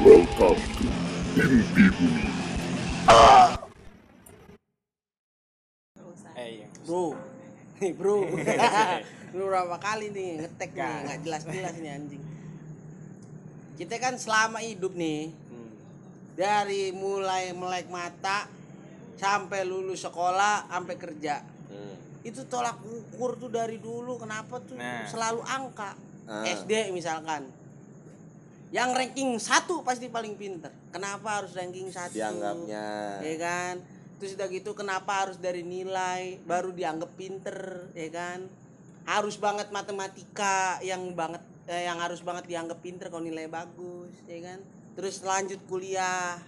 Welcome to Inti Bumi. Eh iya. Bro, nih bro, lu berapa kali nih ngetek nih nggak jelas-jelas nih anjing. Kita kan selama hidup nih Hmm. dari mulai melek mata sampai lulus sekolah sampai kerja Hmm. itu tolak ukur tuh dari dulu kenapa tuh Nah. selalu angka Ah. SD misalkan yang ranking satu pasti paling pinter. Kenapa harus ranking satu? Dianggapnya. ya kan? Terus udah gitu kenapa harus dari nilai baru dianggap pinter? Ya kan? Harus banget matematika yang banget eh, yang harus banget dianggap pinter kalau nilai bagus ya kan? Terus lanjut kuliah.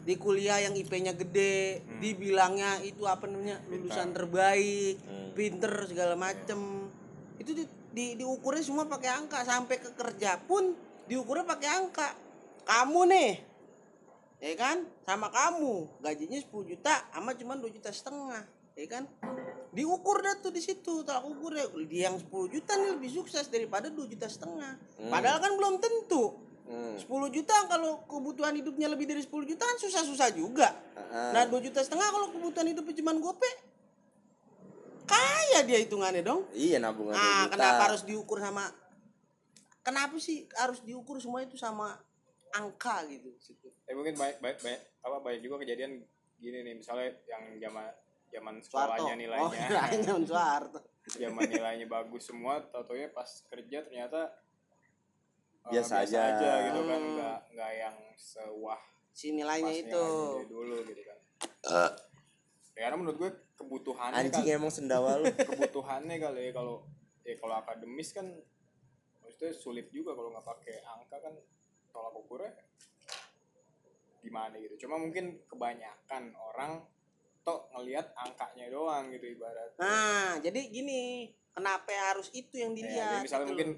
Di kuliah yang IP-nya gede dibilangnya itu apa namanya? Lulusan terbaik Hmm. pinter segala macem. Itu di, di diukurnya semua pakai angka. Sampai ke kerja pun diukurnya pakai angka. Kamu nih ya kan? Sama kamu. Gajinya 10 juta sama cuma 2 juta setengah ya kan? Diukur dah tuh di situ tolak ukurnya dia yang 10 juta nih lebih sukses daripada 2 juta setengah. Padahal kan belum tentu. Hmm. 10 juta kalau kebutuhan hidupnya lebih dari 10 juta kan susah-susah juga. Ah. nah 2 juta setengah kalau kebutuhan hidupnya cuma gope kaya dia hitungannya dong. Iya nabungan ah kenapa harus diukur sama kenapa sih harus diukur semua itu sama angka gitu? Eh mungkin banyak banyak banyak apa banyak juga kejadian gini nih misalnya yang zaman zaman sekolahnya nilainya. Oh kirain Soeharto zaman nilainya bagus semua taunya pas kerja ternyata eh, Biasa aja. gitu kan Hmm. nggak nggak yang sewah si nilainya itu. nilainya dulu gitu kan. Ya, karena menurut gue kebutuhannya Anjing kan emang sendawa lu. kebutuhannya kali ya kalau ya kalau akademis kan maksudnya sulit juga kalau nggak pakai angka kan tolak ukurnya gimana gitu. Cuma mungkin kebanyakan orang tok ngelihat angkanya doang gitu ibarat. Nah jadi gini kenapa harus itu yang Ya, dilihat jadi misalnya gitu mungkin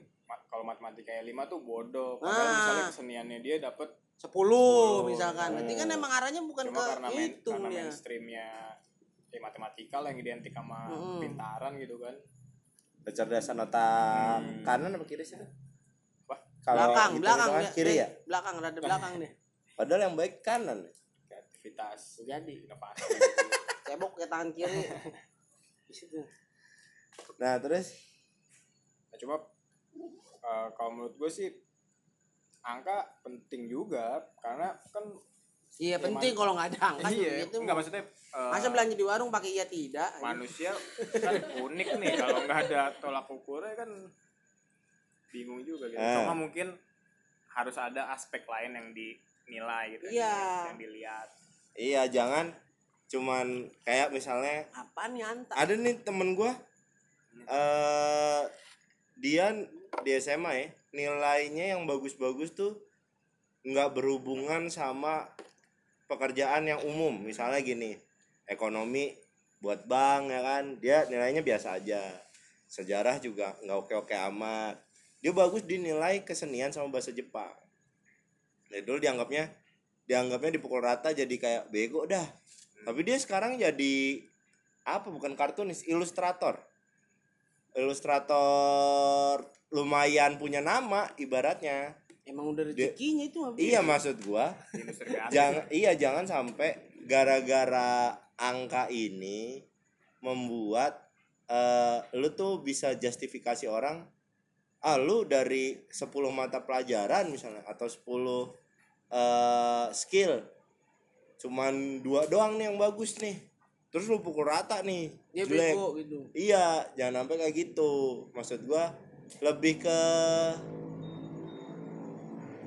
kalau matematika yang lima tuh bodoh. Padahal Ah. misalnya keseniannya dia dapat 10 10, misalkan. Berarti kan oh. emang arahnya bukan cuma ke karena main, itu karena dia mainstreamnya ya matematika lah yang identik sama Mm-mm. pintaran gitu kan Kecerdasan otak. Hmm. kanan apa kiri sih? Wah, Kalau belakang belakang dia- kiri ya? belakang rada belakang deh Padahal yang baik kanan. kreativitas. Jadi. Inovasi. Cebok ke tangan kiri. Di situ. Nah, terus? Nah, cuma eh, kalau menurut gue sih angka penting juga karena kan iya Ya, penting kalau nggak ada angka iya gitu enggak maksudnya eh, masa belanja di warung pakai iya tidak manusia kan unik nih kalau nggak ada tolak ukurnya kan bingung juga gitu. Eh. cuma mungkin harus ada aspek lain yang dinilai gitu Iya. yang dilihat. Iya jangan cuman kayak misalnya apa nih anta ada nih temen gua eh dia di SMA ya nilainya yang bagus-bagus tuh nggak berhubungan sama pekerjaan yang umum. Misalnya gini ekonomi buat bank ya kan? Dia nilainya biasa aja. Sejarah juga nggak oke-oke amat. Dia bagus dinilai kesenian sama bahasa Jepang. Dari dulu dianggapnya dianggapnya dipukul rata jadi kayak bego dah. Tapi dia sekarang jadi apa bukan kartunis ilustrator. Ilustrator lumayan punya nama ibaratnya emang udah rezekinya itu mah, iya maksud gua jangan iya jangan sampai gara-gara angka ini membuat eh lu tuh bisa justifikasi orang ah lu dari 10 mata pelajaran misalnya atau 10 eh skill cuman dua doang nih yang bagus nih terus lu pukul rata nih jelek. bego gitu. Iya, jangan sampai kayak gitu. Maksud gua lebih ke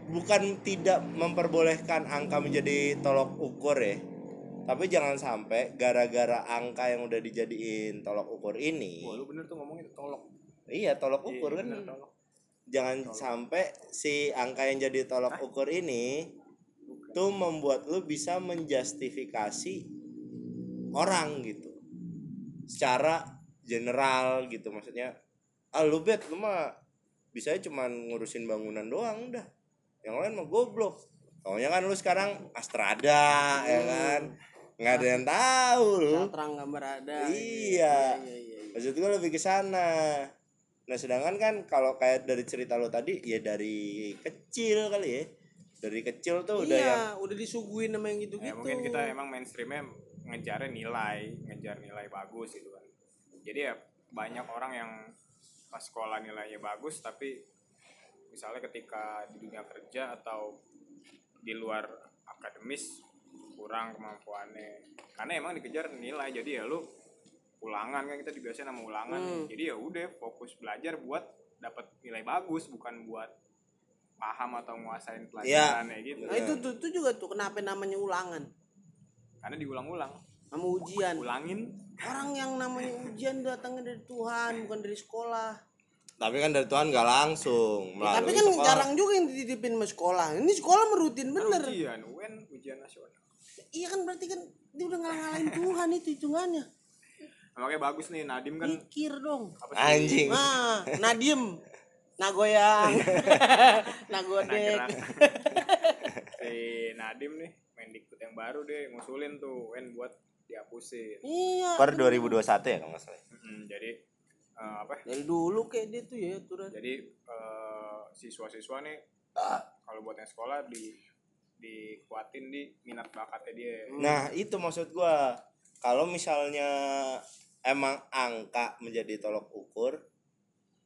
bukan tidak memperbolehkan angka menjadi tolok ukur ya. Tapi jangan sampai gara-gara angka yang udah dijadiin tolok ukur ini. Wah, lu bener tuh ngomongin tolok Iya, tolok Iya, ukur kan. bener, tolok. Jangan sampai si angka yang jadi tolok ukur ini tuh membuat lu bisa menjustifikasi orang gitu. Secara general gitu maksudnya. Ah lu bet lu mah bisa cuman ngurusin bangunan doang udah. Yang lain mah goblok. Soalnya kan lu sekarang Astrada ya kan. nggak ada yang tahu lu. Terang gambar ada Iya. iya, iya, iya. Maksud gue lebih ke sana. Nah, sedangkan kan kalau kayak dari cerita lo tadi ya dari kecil kali ya. dari kecil tuh udah iya yang udah disuguhin sama yang gitu gitu ya mungkin kita emang mainstreamnya ngejarnya nilai ngejar nilai bagus gitu kan jadi ya banyak orang yang pas sekolah nilainya bagus tapi misalnya ketika di dunia kerja atau di luar akademis kurang kemampuannya. Karena emang dikejar nilai jadi ya lu ulangan kan kita dibiasain sama ulangan. Hmm. jadi ya udah fokus belajar buat dapat nilai bagus bukan buat paham atau nguasain pelajaran ya gitu. Nah itu tuh, tuh juga tuh kenapa namanya ulangan? Karena diulang-ulang. Sama ujian. Ulangin. Orang yang namanya ujian datangnya dari Tuhan bukan dari sekolah tapi kan dari Tuhan nggak langsung Ya, tapi melalui kan sekolah. jarang juga yang dititipin sama sekolah. Ini sekolah merutin Kan bener. Ujian UN ujian nasional. Iya kan berarti kan dia udah ngalah-ngalahin Tuhan itu hitungannya. Nah, makanya bagus nih Nadim kan mikir dong. Apa sih? Anjing. Nah nadiem nagoyang. Nagodek si Nadim nih Mendikbud yang baru deh ngusulin tuh UN buat dihapusin. Iya. Per 2021 ya kalau nggak salah. Mm-mm, jadi eh, apa dari dulu kayak dia tuh ya aturan. Jadi eh, siswa-siswa nih kalau buat yang sekolah di dikuatin di minat bakatnya dia. Nah itu maksud gua. Kalau misalnya emang angka menjadi tolok ukur,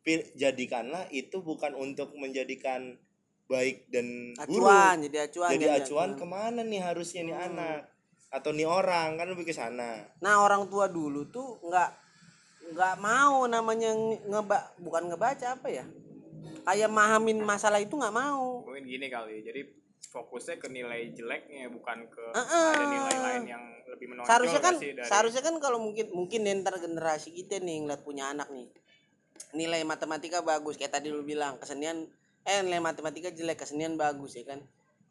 pil- jadikanlah itu bukan untuk menjadikan baik dan buruk. acuan jadi acuan Jadi jadi acuan ke mana nih harusnya nih anak? Atau nih orang kan lebih ke sana. nah orang tua dulu tuh nggak nggak mau namanya nge- ngeba bukan ngebaca apa ya? Kayak mahamin masalah itu nggak mau. Mungkin gini kali jadi fokusnya ke nilai jeleknya bukan ke Heeh. ada nilai lain yang lebih menonjol seharusnya kan dari seharusnya kan kalau mungkin mungkin ntar generasi kita nih ngeliat punya anak nih nilai matematika bagus kayak tadi lu bilang kesenian eh nilai matematika jelek kesenian bagus ya kan?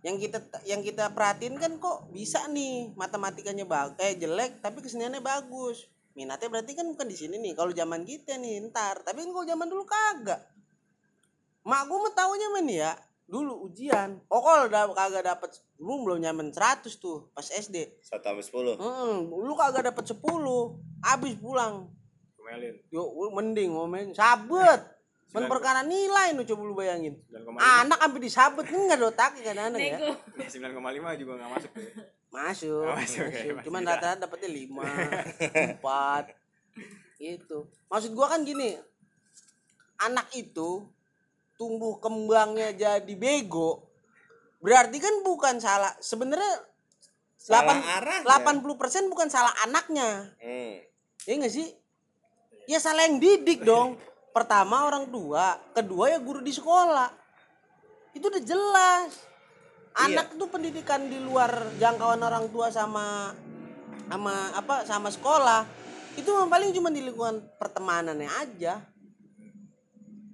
Yang kita yang kita perhatiin kan kok bisa nih matematikanya bagus eh jelek tapi keseniannya bagus minatnya berarti kan bukan di sini nih kalau zaman kita nih ntar. Tapi kan kalau zaman dulu kagak. Mak gue mah taunya men ya dulu ujian. Oh kalau udah kagak dapet belum belum nyaman 100 tuh pas SD Satu sampai sepuluh. Hmm, lu kagak dapet 10 habis pulang. Yo lu mending mau main sabet men perkara nilai lu coba lu bayangin 9,5 anak sampai disabet kan nggak ada otaknya kan anak ya Nego. 9,5 juga nggak masuk tuh masuk, Oh, masuk, masuk. masih cuman rata-rata dapetnya 5 4 gitu maksud gua kan gini anak itu tumbuh kembangnya jadi bego berarti kan bukan salah sebenarnya Salah 8 arahnya. 80% bukan salah anaknya Hmm. Iya nggak sih? Ya salah yang didik dong. Pertama orang tua, kedua ya guru di sekolah. Itu udah jelas. Anak itu pendidikan di luar jangkauan orang tua sama sama apa sama sekolah. Itu paling cuma di lingkungan pertemanannya aja.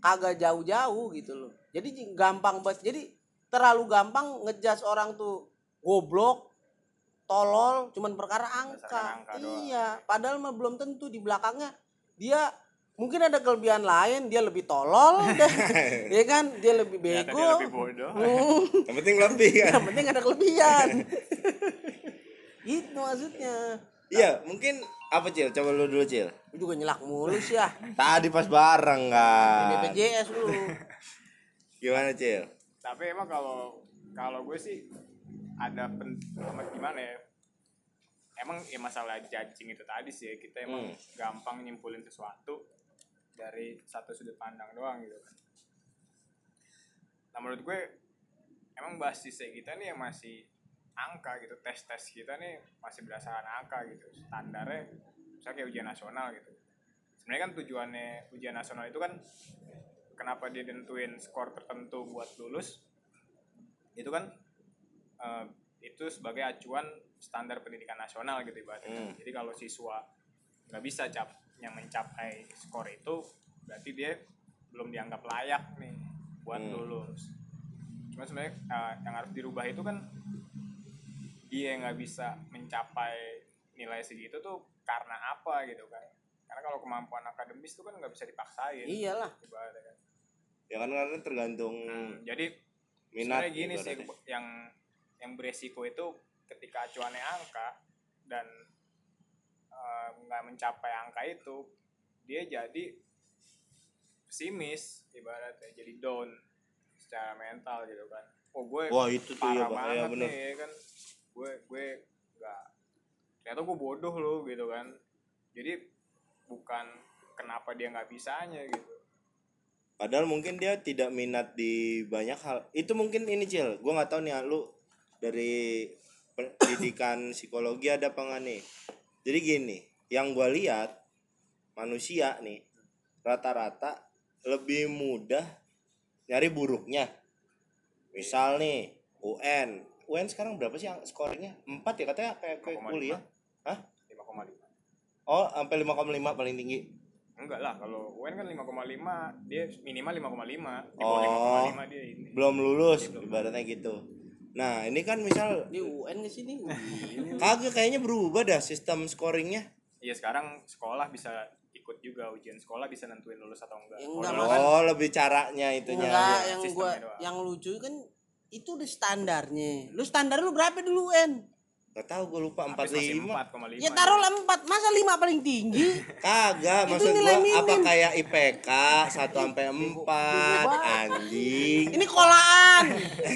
Kagak jauh-jauh gitu loh. Jadi gampang banget. Jadi terlalu gampang ngejudge orang tuh goblok, tolol, cuman perkara angka. Angka doang. iya, padahal mah belum tentu di belakangnya dia mungkin ada kelebihan lain, dia lebih tolol, ya kan? Dia lebih Ternyata bego. dia lebih bodoh Hmm, Yang penting lebih kan. yang penting ada kelebihan. itu maksudnya. Iya mungkin apa cil? Coba lu dulu cil. Lu juga nyelak mulus ya. Tadi pas bareng kan. BPJS lu. Gimana cil? tapi emang kalau kalau gue sih ada pen, gimana ya emang ya masalah judging itu tadi sih ya, kita emang Hmm. gampang nyimpulin sesuatu dari satu sudut pandang doang gitu kan. Nah menurut gue emang basisnya kita nih yang masih angka gitu tes tes kita nih masih berdasarkan angka gitu standarnya misalnya kayak ujian nasional gitu. Sebenarnya kan tujuannya ujian nasional itu kan kenapa dia nentuin skor tertentu buat lulus itu kan eh, itu sebagai acuan standar pendidikan nasional gitu ibaratnya. Hmm. jadi kalau siswa nggak bisa cap yang mencapai skor itu berarti dia belum dianggap layak nih buat Hmm. lulus cuma sebenarnya eh, yang harus dirubah itu kan dia nggak bisa mencapai nilai segitu tuh karena apa gitu kan karena kalau kemampuan akademis tuh kan nggak bisa dipaksain Iyalah. ibaratnya kan Ya kan karena tergantung Hmm, jadi minat. gini sih yang yang beresiko itu ketika acuannya angka dan eh, nggak mencapai angka itu dia jadi pesimis ibaratnya jadi down secara mental gitu kan oh gue Wah, itu tuh ya, banget Ya, bener. nih ya kan gue gue nggak ternyata gue bodoh loh gitu kan jadi bukan kenapa dia nggak bisanya gitu Padahal mungkin dia tidak minat di banyak hal. Itu mungkin ini Cil. Gua nggak tahu nih lu dari pendidikan psikologi ada apa nggak nih? Jadi gini, yang gua lihat manusia nih rata-rata lebih mudah nyari buruknya. Misal nih UN, UN sekarang berapa sih yang skornya? 4 ya katanya kayak kayak 5,5. kuliah. Hah? 5,5 Oh, sampai 5,5 paling tinggi. enggak lah kalau UN kan 5,5 dia minimal 5,5 di Oh. bawah 5,5 dia ini Belum lulus ibaratnya gitu. Nah, ini kan misal Di UN ke sini. Kagak kayaknya berubah dah sistem scoringnya. iya sekarang sekolah bisa ikut juga ujian sekolah bisa nentuin lulus atau enggak Ya, enggak, Oh, lebih caranya itunya. Enggak, ya. yang gua doang. yang lucu kan itu udah standarnya. Lu standar lu berapa dulu, En? Gak tahu gue lupa masih 45. 4,5 Ya taruhlah 4, masa 5 paling tinggi? Kagak, maksud nilai gua apa minim. kayak IPK 1 sampai 4 anjing. Ini kolaan.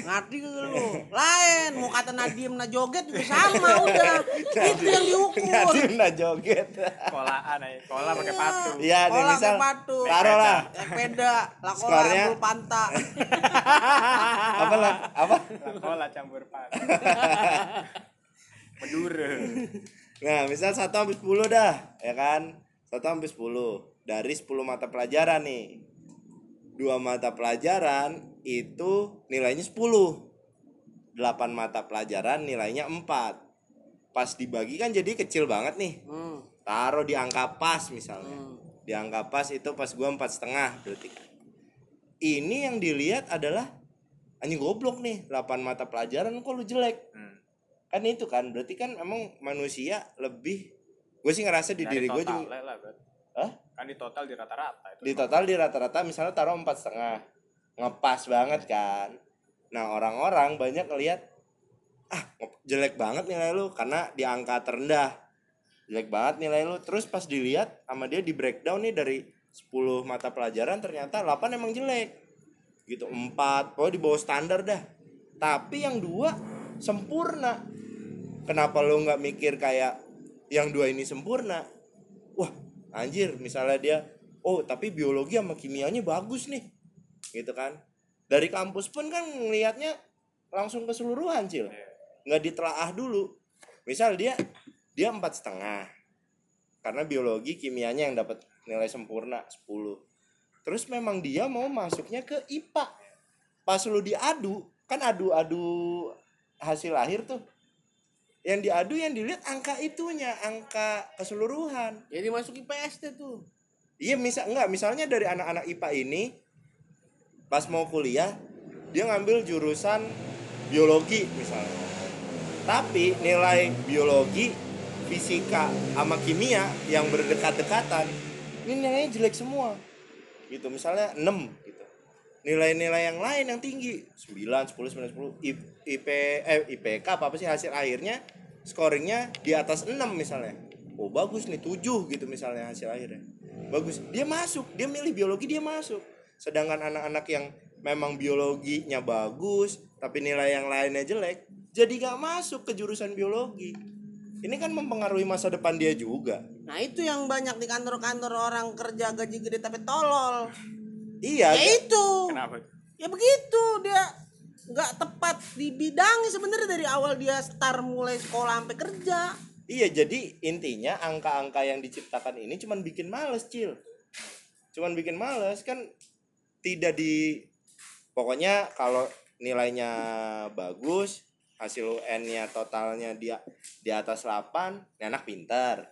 Ngerti kagak lu? Lain, mau kata Nadim na joget juga sama udah. Itu yang diukur. Nadim nah joget. sekolahan aja sekolah pakai patu Iya, nih Kolah misal kayak batu. taruh lah Naik peda, lakola Skornya- ambil panta. apa lah? Apa? sekolah campur patu Madura Nah, misal 1 sampai 10 dah, ya kan? 1 sampai 10. Dari 10 mata pelajaran nih. Dua mata pelajaran itu nilainya 10. 8 mata pelajaran nilainya 4. Pas dibagi kan jadi kecil banget nih. Hmm. Taruh di angka pas misalnya. Hmm. Di angka pas itu pas gua empat setengah berarti. Ini yang dilihat adalah anjing goblok nih 8 mata pelajaran kok lu jelek hmm. Kan itu kan berarti kan emang manusia lebih gue sih ngerasa di Dari diri gue juga lah. Hah? kan di total di rata-rata itu. Di total di rata-rata misalnya taruh empat setengah. Ngepas banget kan. Nah orang-orang banyak ngelihat ah jelek banget nilai lu karena di angka terendah. Jelek banget nilai lu. Terus pas dilihat sama dia di breakdown nih dari 10 mata pelajaran ternyata 8 emang jelek. Gitu 4 pokoknya di bawah standar dah. Tapi yang dua sempurna kenapa lu nggak mikir kayak yang dua ini sempurna? Wah anjir misalnya dia oh tapi biologi sama kimianya bagus nih gitu kan? Dari kampus pun kan ngelihatnya langsung keseluruhan cil. Nggak ditelaah dulu. Misal dia dia empat setengah. Karena biologi kimianya yang dapat nilai sempurna 10 terus memang dia mau masuknya ke IPA pas lu diadu kan adu-adu hasil akhir tuh yang diadu yang dilihat angka itunya angka keseluruhan Jadi masuk IPS deh tuh. Iya misal enggak misalnya dari anak-anak IPA ini pas mau kuliah dia ngambil jurusan biologi misalnya. Tapi nilai biologi, fisika sama kimia yang berdekat-dekatan ini nilainya jelek semua. Gitu misalnya 6 gitu. Nilai-nilai yang lain yang tinggi 9, 10, 9, 10 I- IP eh IPK apa apa sih hasil akhirnya scoringnya di atas 6 misalnya. Oh bagus nih 7 gitu misalnya hasil akhirnya. Bagus. Dia masuk, dia milih biologi dia masuk. Sedangkan anak-anak yang memang biologinya bagus tapi nilai yang lainnya jelek, jadi gak masuk ke jurusan biologi. Ini kan mempengaruhi masa depan dia juga. Nah itu yang banyak di kantor-kantor orang kerja gaji gede tapi tolol. Iya, Ya itu. kenapa Ya begitu dia nggak tepat di bidangnya sebenarnya dari awal dia start mulai sekolah sampai kerja. Iya, jadi intinya angka-angka yang diciptakan ini cuman bikin males, Cil. Cuman bikin males kan tidak di pokoknya kalau nilainya bagus, hasil UN-nya totalnya dia di atas 8, ini anak pintar.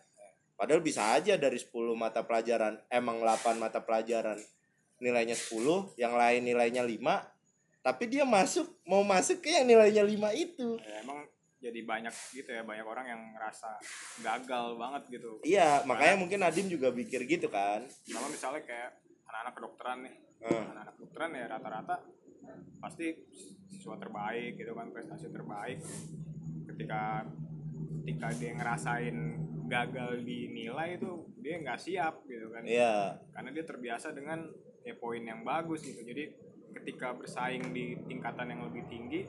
Padahal bisa aja dari 10 mata pelajaran, emang 8 mata pelajaran nilainya 10, yang lain nilainya 5, tapi dia masuk mau masuk ke yang nilainya 5 itu. ya, emang jadi banyak gitu ya banyak orang yang ngerasa gagal banget gitu Iya, makanya mungkin Nadim juga pikir gitu kan. sama misalnya kayak anak-anak kedokteran nih Hmm. anak-anak kedokteran ya rata-rata pasti siswa terbaik gitu kan prestasi terbaik ketika ketika dia ngerasain gagal di nilai itu dia nggak siap gitu kan Iya. karena dia terbiasa dengan ya poin yang bagus gitu. Jadi ketika bersaing di tingkatan yang lebih tinggi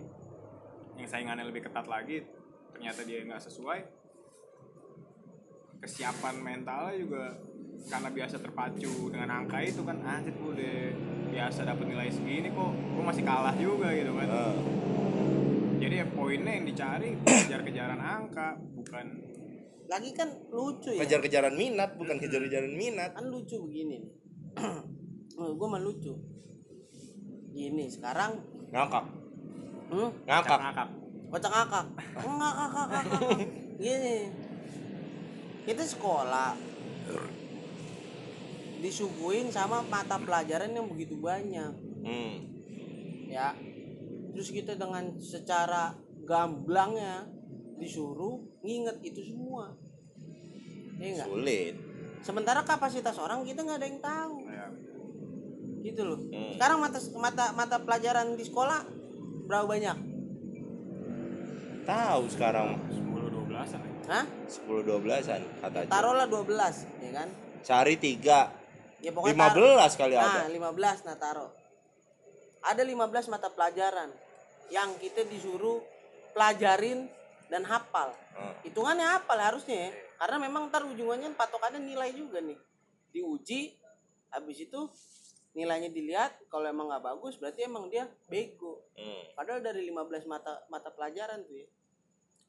yang saingannya lebih ketat lagi ternyata dia nggak sesuai kesiapan mentalnya juga karena biasa terpacu dengan angka itu kan anjir gue udah biasa dapat nilai segini kok gue masih kalah juga gitu kan. Ah. jadi ya poinnya yang dicari kejar-kejaran angka bukan lagi kan lucu ya. Kejar-kejaran minat bukan kejar-kejaran minat. Kan lucu begini nih gue mah lucu. Gini sekarang ngakak. Hmm, ngakak. Ngakak. Kocak ngakak. Ngakak. Ngakak ngakak. gini. Kita sekolah. Disuguhin sama mata pelajaran yang begitu banyak. Hmm. ya. Terus kita dengan secara gamblangnya disuruh nginget itu semua. Ya enggak sulit. Sementara kapasitas orang kita nggak ada yang tahu. ya, gitu loh Hmm. sekarang mata mata mata pelajaran di sekolah berapa banyak tahu sekarang 10 12-an ya. Hah? 10 12-an kata aja. taruhlah 12 ya kan sehari 3 ya pokoknya taruh- 15 kali ada nah 15 nah taruh ada 15 mata pelajaran yang kita disuruh pelajarin dan hafal Hmm. hitungannya hafal harusnya ya karena memang ntar ujungannya patokannya nilai juga nih diuji habis itu nilainya dilihat kalau emang nggak bagus berarti emang dia bego. Hmm. padahal dari 15 mata mata pelajaran tuh ya.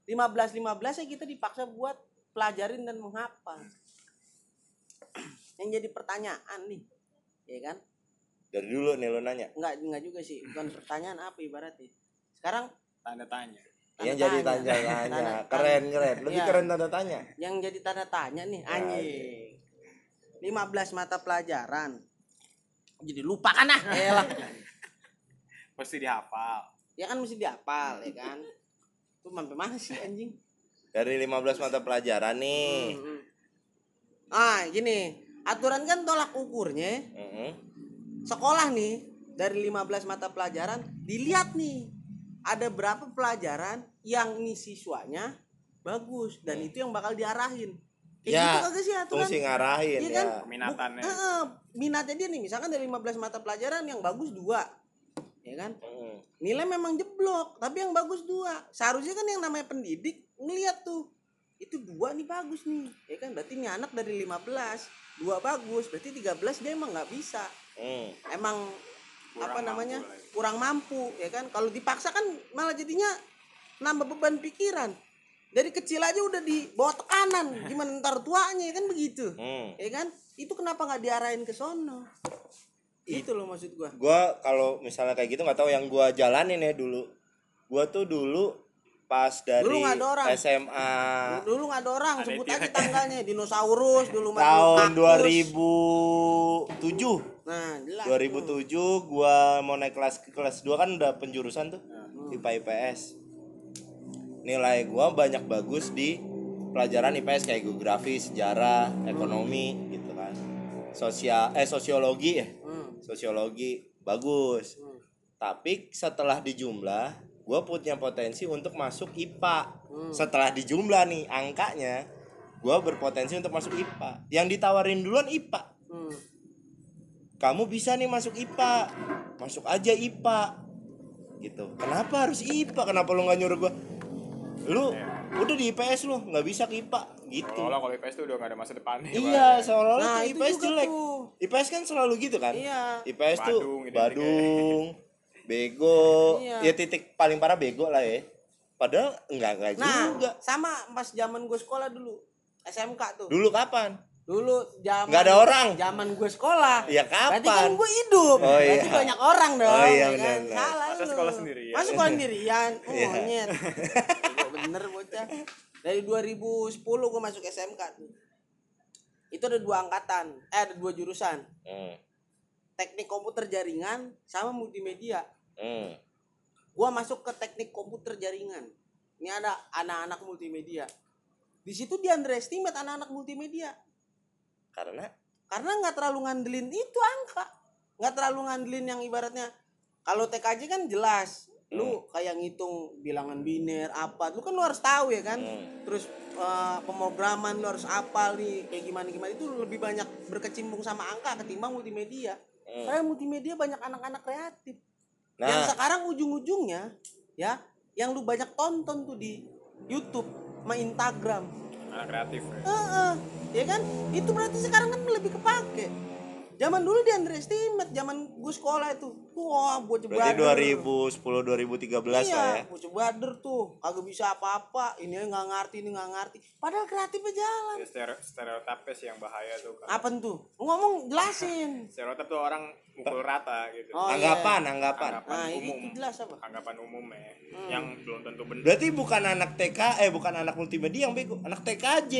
15 15 ya kita dipaksa buat pelajarin dan menghafal. Yang jadi pertanyaan nih ya kan? Dari dulu nih lo nanya. Nggak nggak juga sih bukan pertanyaan apa ibaratnya. Sekarang tanda tanya. Yang tanda jadi tanya. tanya. tanya. Tanda- keren keren. Lebih Iya. keren tanda tanya. Yang jadi tanda tanya nih anjing. 15 mata pelajaran jadi lupa kan ah? Elah pasti dihafal. Ya kan mesti dihafal ya kan? Tuh sampai mana sih anjing. Dari 15 mata pelajaran nih. Hmm. ah gini. Aturan kan tolak ukurnya. Mm-mm. sekolah nih dari 15 mata pelajaran dilihat nih ada berapa pelajaran yang nih siswanya bagus dan itu yang bakal diarahin kayak Ya, gitu kagak sih aturan? fungsi ngarahin Iya ya. kan? Minatannya. Buk- eh, minatnya dia nih misalkan dari 15 mata pelajaran yang bagus dua. Ya kan? Mm. nilai memang jeblok tapi yang bagus dua. Seharusnya kan yang namanya pendidik ngeliat tuh itu dua nih bagus nih. Ya kan? Berarti nih anak dari 15 dua bagus. Berarti 13 dia emang nggak bisa. Mm. emang Kurang apa namanya? mampu ya. kurang mampu ya kan? Kalau dipaksa kan malah jadinya nambah beban pikiran dari kecil aja udah di bawah tekanan. Gimana ntar tuanya ya kan begitu. Mm. ya kan? Itu kenapa nggak diarahin ke sono? Itu loh maksud gua. Gua kalau misalnya kayak gitu nggak tahu yang gua jalanin ya dulu. Gua tuh dulu pas dari Dulu ada orang. SMA dulu nggak ada orang. Sebut aja tanggalnya dinosaurus dulu tahun kaktus. 2007 nah jelas 2007 gua mau naik kelas ke kelas 2 kan udah penjurusan tuh IPA IPS nilai gua banyak bagus di pelajaran IPS kayak geografi sejarah ekonomi gitu kan. Sosial eh sosiologi ya. Hmm. sosiologi bagus. Hmm. tapi setelah dijumlah gue punya potensi untuk masuk IPA Hmm. setelah dijumlah nih angkanya gue berpotensi untuk masuk IPA yang ditawarin duluan IPA Hmm. kamu bisa nih masuk IPA masuk aja IPA gitu. Kenapa harus IPA kenapa lu nggak nyuruh gue lu udah di IPS lu nggak bisa ke IPA gitu Kalau kalau IPS tuh udah gak ada masa depan iya seolah-olah Nah, tuh itu IPS jelek tuh. IPS kan selalu gitu kan Iya. IPS tuh Badung, identik Badung, bego, Iya. ya titik paling parah bego lah ya. Padahal enggak enggak Nah, juga. sama pas zaman gue sekolah dulu. SMK tuh. Dulu kapan? Dulu zaman Nggak ada orang. Zaman gue sekolah. Ya Berarti kan kapan? gue hidup. Oh, Berarti iya. banyak orang dong. Oh, iya, ya kan? Salah Masa lu. sekolah sendirian? Masa sekolah sendirian. Oh, Iya. monyet. Bener bocah. Dari 2010 gue masuk SMK tuh. Itu ada dua angkatan. Eh ada dua jurusan. Hmm. Teknik komputer jaringan sama multimedia. Hmm. gua masuk ke teknik komputer jaringan ini ada anak-anak multimedia di situ di underestimate anak-anak multimedia Karena karena nggak terlalu ngandelin itu angka nggak terlalu ngandelin yang ibaratnya kalau TKJ kan jelas lu kayak ngitung bilangan biner apa lu kan lu harus tahu ya kan Hmm. terus eh, pemrograman lu harus apal nih kayak gimana gimana itu lebih banyak berkecimpung sama angka ketimbang multimedia Hmm. karena multimedia banyak anak-anak kreatif yang Nah. sekarang ujung-ujungnya ya yang lu banyak tonton tuh di YouTube sama Instagram anak kreatif ya. Heeh, ya kan itu berarti sekarang kan lebih kepake zaman dulu di underestimate zaman gue sekolah itu. Wah bocah Berarti brother. 2010 2013 lah iya ya. bocah brother tuh. Kagak bisa apa-apa. Ini nggak ngerti ini nggak ngerti. Padahal kreatifnya jalan. Ya, stereo- stereotipnya sih yang bahaya tuh kan. apa tuh? Ngomong jelasin. Stereotip tuh orang mukul rata gitu. Oh, iya. anggapan, anggapan. anggapan nah umum. itu jelas apa? Anggapan umum ya yang belum tentu benar. Berarti bukan anak TK eh bukan anak multimedia yang bego, anak TKJ.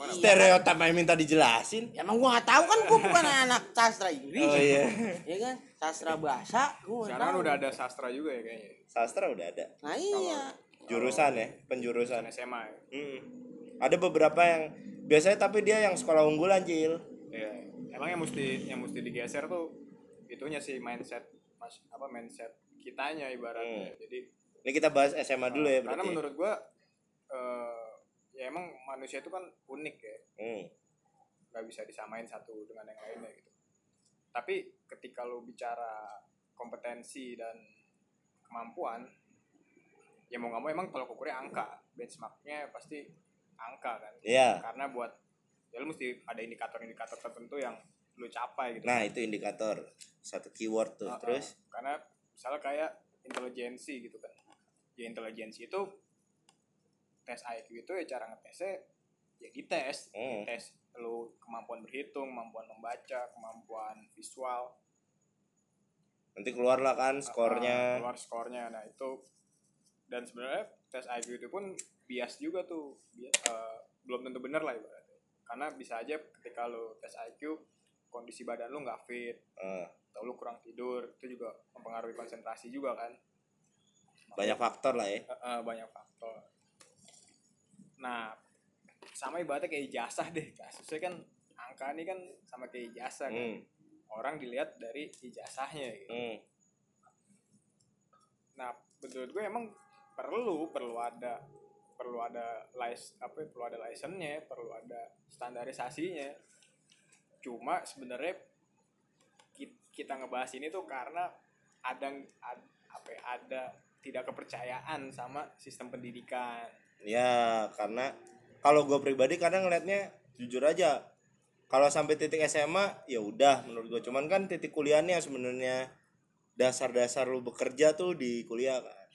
Mana? Stereotip yang minta dijelasin. Ya, emang gua nggak tahu kan gua bukan anak sastra Inggris Oh iya. ya kan sastra bahasa gua sekarang tahu. udah ada sastra juga ya kayaknya Sastra udah ada. nah iya Jurusan ya, penjurusan. Jurusan SMA ya. Mm. Ada beberapa yang biasanya tapi dia yang sekolah unggulan, Cil. Iya. emang yang mesti yang mesti digeser tuh itunya sih mindset mas apa mindset kitanya ibaratnya Hmm. jadi Ini kita bahas SMA dulu ya karena berarti. menurut gua eh, ya emang manusia itu kan unik ya Hmm. nggak bisa disamain satu dengan yang lainnya gitu tapi ketika lu bicara kompetensi dan kemampuan ya mau nggak mau emang kalau ukurnya angka benchmarknya pasti angka kan Iya. karena buat ya lu mesti ada indikator-indikator tertentu yang lu capai gitu Nah, itu indikator. Satu keyword tuh. Uh-uh. Terus karena misalnya kayak intelijensi gitu kan ya intelijensi itu tes IQ itu ya cara ngetesnya ya dites Hmm. tes lu kemampuan berhitung kemampuan membaca kemampuan visual. Nanti keluarlah kan uh, skornya. keluar skornya. Nah itu dan sebenarnya tes IQ itu pun bias juga tuh. Bias, eh, belum tentu benar lah ibaratnya. Karena bisa aja ketika lu tes IQ kondisi badan lu nggak fit Eh, atau lu kurang tidur itu juga mempengaruhi konsentrasi juga kan. Banyak faktor lah ya. Eh, eh, banyak faktor nah sama ibaratnya kayak ijazah deh kasusnya kan angka ini kan sama kayak ijazah kan Hmm. orang dilihat dari ijazahnya gitu Hmm. nah menurut gue emang perlu perlu ada perlu ada license apa ya, perlu ada license-nya perlu ada standarisasinya cuma sebenarnya ki- kita ngebahas ini tuh karena ada ad- apa ya, ada tidak kepercayaan sama sistem pendidikan Ya, karena kalau gue pribadi kadang ngeliatnya jujur aja. Kalau sampai titik SMA ya udah menurut gue cuman kan titik kuliahnya sebenarnya dasar-dasar lu bekerja tuh di kuliah kan.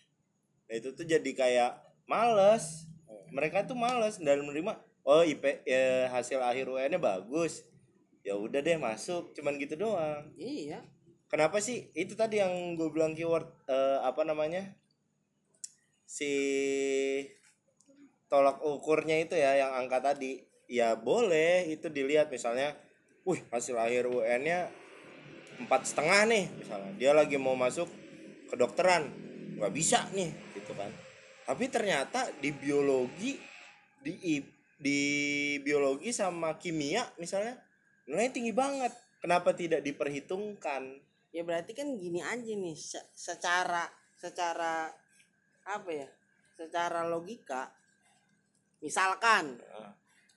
Nah itu tuh jadi kayak males. Mereka tuh males dan menerima oh IP ya, hasil akhir UN-nya bagus. Ya udah deh masuk. Cuman gitu doang. Iya. Kenapa sih? Itu tadi yang gue bilang keyword eh, apa namanya? Si tolak ukurnya itu ya yang angka tadi. Ya boleh itu dilihat. Misalnya, wih hasil akhir UN-nya empat setengah nih misalnya. Dia lagi mau masuk kedokteran. Nggak bisa nih gitu kan. Tapi ternyata di biologi di di biologi sama kimia misalnya nilainya tinggi banget. Kenapa tidak diperhitungkan? Ya berarti kan gini aja nih se- secara secara apa ya secara logika misalkan.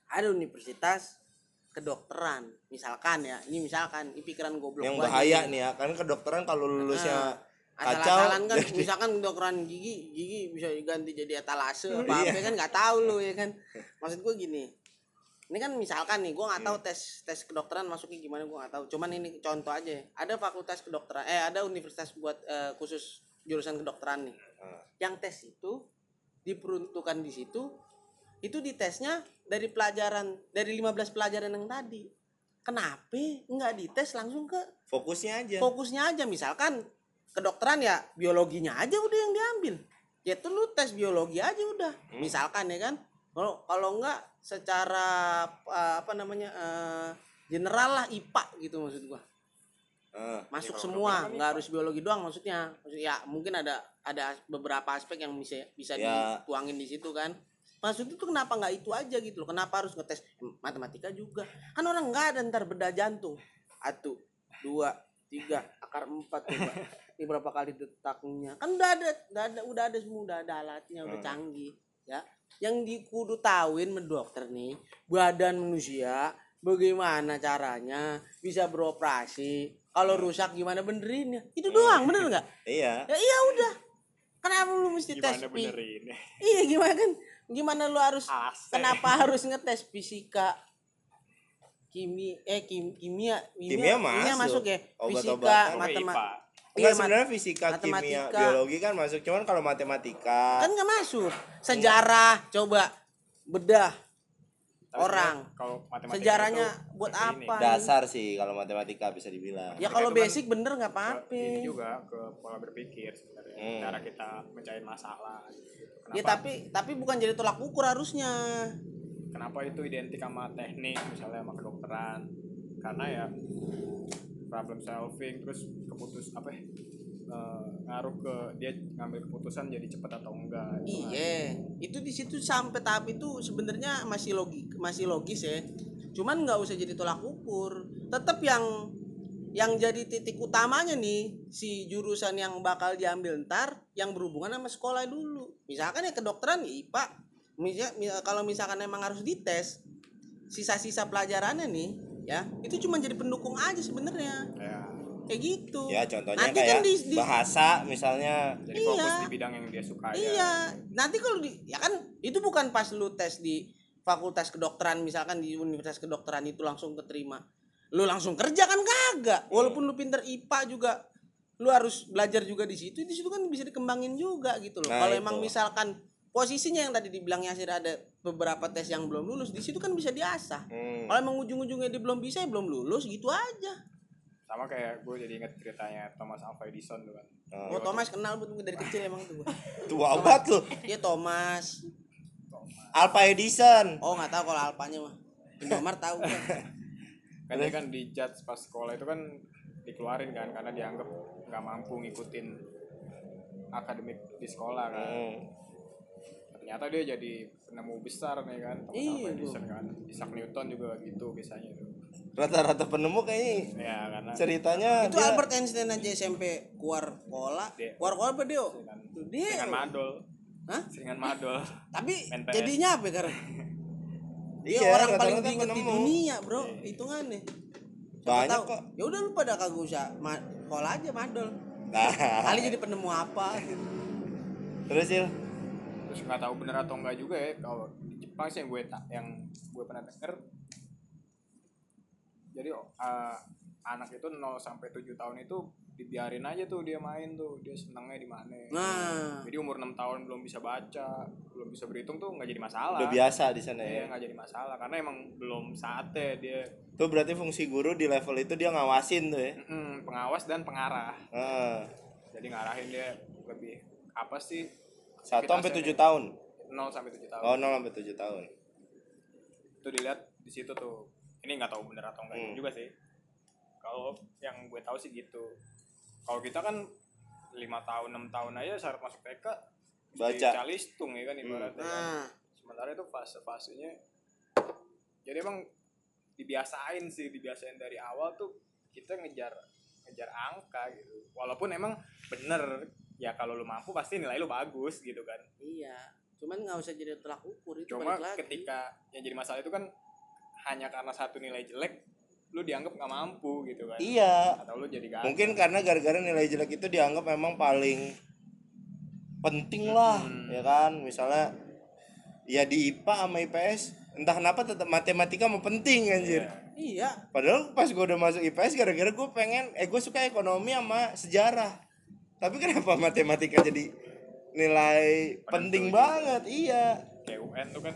Ada universitas kedokteran misalkan ya. Ini misalkan ini pikiran goblok yang gua aja. bahaya nih. ya kan kedokteran kalau lulusnya kacau asal-asalan kan jadi- misalkan kedokteran gigi gigi bisa diganti jadi etalase apa Iya. apa kan nggak tahu lu ya kan. Maksud gue gini ini kan misalkan nih gue nggak tahu tes tes kedokteran masuknya gimana gue nggak tahu. Cuman ini contoh aja ada fakultas kedokteran eh ada universitas buat eh, khusus jurusan kedokteran nih. Yang tes itu diperuntukkan di situ itu ditesnya dari pelajaran dari 15 pelajaran yang tadi. Kenapa nggak dites langsung ke fokusnya aja. Fokusnya aja misalkan kedokteran ya biologinya aja udah yang diambil. Ya itu lu tes biologi aja udah. Hmm. misalkan ya kan. Kalau kalau enggak secara eh, apa namanya eh, general lah IPA gitu maksud gua. Ah. masuk kalau semua nggak harus biologi doang maksudnya. Maksud- ya mungkin ada ada beberapa aspek yang bisa bisa Ya. dituangin di situ kan maksud itu kenapa nggak itu aja gitu loh? Kenapa harus ngetes? Matematika juga. Kan orang nggak ada ntar beda jantung. Satu dua tiga akar empat coba. Ini berapa kali detaknya? Kan udah ada udah ada udah ada semua udah ada alatnya udah Hmm. canggih ya. Yang dikudu tauin mendokter nih badan manusia bagaimana caranya bisa beroperasi? Kalau rusak gimana benerinnya? Itu doang bener nggak? Iya. Ya iya udah. Kenapa lu mesti tes gimana pi- benerin? Iya gimana kan gimana lu harus AC. kenapa harus ngetes fisika kimi eh kim, kimia Kimia masuk. ya fisika Obat-obatan. Oke, matematika IPA. Enggak Iya, sebenarnya fisika, kimia, matematika. biologi kan masuk. Cuman kalau matematika kan nggak masuk sejarah coba bedah Tapi orang. kalau matematika sejarahnya itu buat ke ini, apa? Dasar sih kalau matematika bisa dibilang. ya Matematika kalau kan basic bener nggak apa-apa. ini juga ke pola berpikir sebenarnya. Hmm. cara kita mencari masalah. Gitu. kenapa? Ya tapi tapi bukan jadi tolak ukur harusnya. Kenapa itu identik sama teknik misalnya sama kedokteran? Karena ya problem solving terus keputus apa ya eh, ngaruh ke dia ngambil keputusan jadi cepat atau enggak itu kan. iya itu di situ sampai tahap itu sebenarnya masih logik masih logis ya. Cuman nggak usah jadi tolak ukur. Tetap yang yang jadi titik utamanya nih si jurusan yang bakal diambil ntar yang berhubungan sama sekolah dulu. Misalkan ya kedokteran ya IPA Misal, mi- kalau misalkan emang harus dites sisa-sisa pelajarannya nih ya itu cuma jadi pendukung aja sebenarnya. Ya kayak gitu Ya contohnya Nanti kayak kan di- di- bahasa misalnya. jadi fokus Iya. di bidang yang dia suka ya Iya, nanti kalau di ya kan itu bukan pas lu tes di fakultas kedokteran misalkan di universitas kedokteran itu langsung keterima. Lu langsung kerja kan kagak. Walaupun lu pinter IPA juga lu harus belajar juga di situ. Di situ kan bisa dikembangin juga gitu loh. Nah, kalau emang misalkan posisinya yang tadi dibilang Yasir ada beberapa tes yang belum lulus, di situ kan bisa diasah. Hmm. Kalau emang ujung-ujungnya dia belum bisa, ya belum lulus gitu aja. Sama kayak gue jadi inget ceritanya Thomas Alva Edison tuh kan Oh. Oh, Thomas kenal buat dari kecil emang tuh. Tua banget lu. Dia Thomas. Alpha Edison. Oh, nggak tahu kalau alpanya mah. Indomar tahu kan dia kan di judge pas sekolah itu kan dikeluarin kan karena dianggap nggak mampu ngikutin akademik di sekolah kan Hmm. ternyata dia jadi penemu besar nih kan Thomas Iya, Alva Edison kan Isaac Newton juga gitu biasanya tuh Rata-rata penemu kayaknya ya karena ceritanya itu dia Albert Einstein aja SMP keluar kola Dia- keluar kola apa dia dia. dengan madol Hah? dengan madol tapi jadinya apa ya karena dia Iya, orang paling diinget di penemu. dunia bro. Hitungannya. Siapa Banyak tahu. kok. ya udah lu pada kagak usah ma- kola aja madol Nah, kali jadi penemu apa? Terus Il. terus nggak tahu bener atau enggak juga ya kalau di Jepang sih yang gue tak yang gue pernah denger jadi uh, anak itu 0 sampai 7 tahun itu dibiarin aja tuh dia main tuh. Dia senangnya di mana. Nah. Jadi umur 6 tahun belum bisa baca belum bisa berhitung tuh nggak jadi masalah. Udah biasa di sana Iya ya. nggak jadi masalah. Karena emang belum saatnya dia Tuh berarti fungsi guru di level itu dia ngawasin tuh ya. mm, pengawas dan pengarah. Ah, jadi ngarahin dia lebih apa sih satu sampai tujuh tahun. 0 sampai 7 tahun. Oh, 0 sampai 7 tahun. itu dilihat di situ tuh ini nggak tahu bener atau enggak Hmm. juga sih. Kalau yang gue tahu sih gitu. Kalau kita kan lima tahun enam tahun aja syarat masuk TK Baca. calistung ya kan ibaratnya kan. nah. Sementara itu fase fasenya jadi emang dibiasain sih dibiasain dari awal tuh kita ngejar ngejar angka gitu. Walaupun emang bener ya kalau lu mampu pasti nilai lu bagus gitu kan. Iya. Cuman nggak usah jadi tolak ukur itu cuma ketika yang jadi masalah itu kan hanya karena satu nilai jelek lu dianggap nggak mampu gitu kan Iya. atau lu jadi gagal Mungkin karena gara-gara nilai jelek itu dianggap memang paling penting lah, Hmm. ya kan? Misalnya ya di IPA sama IPS entah kenapa tetap matematika mau penting anjir. Iya. iya Padahal pas gue udah masuk IPS gara-gara gue pengen eh gue suka ekonomi sama sejarah. Tapi kenapa matematika jadi nilai penting banget? Iya. kayak UN tuh kan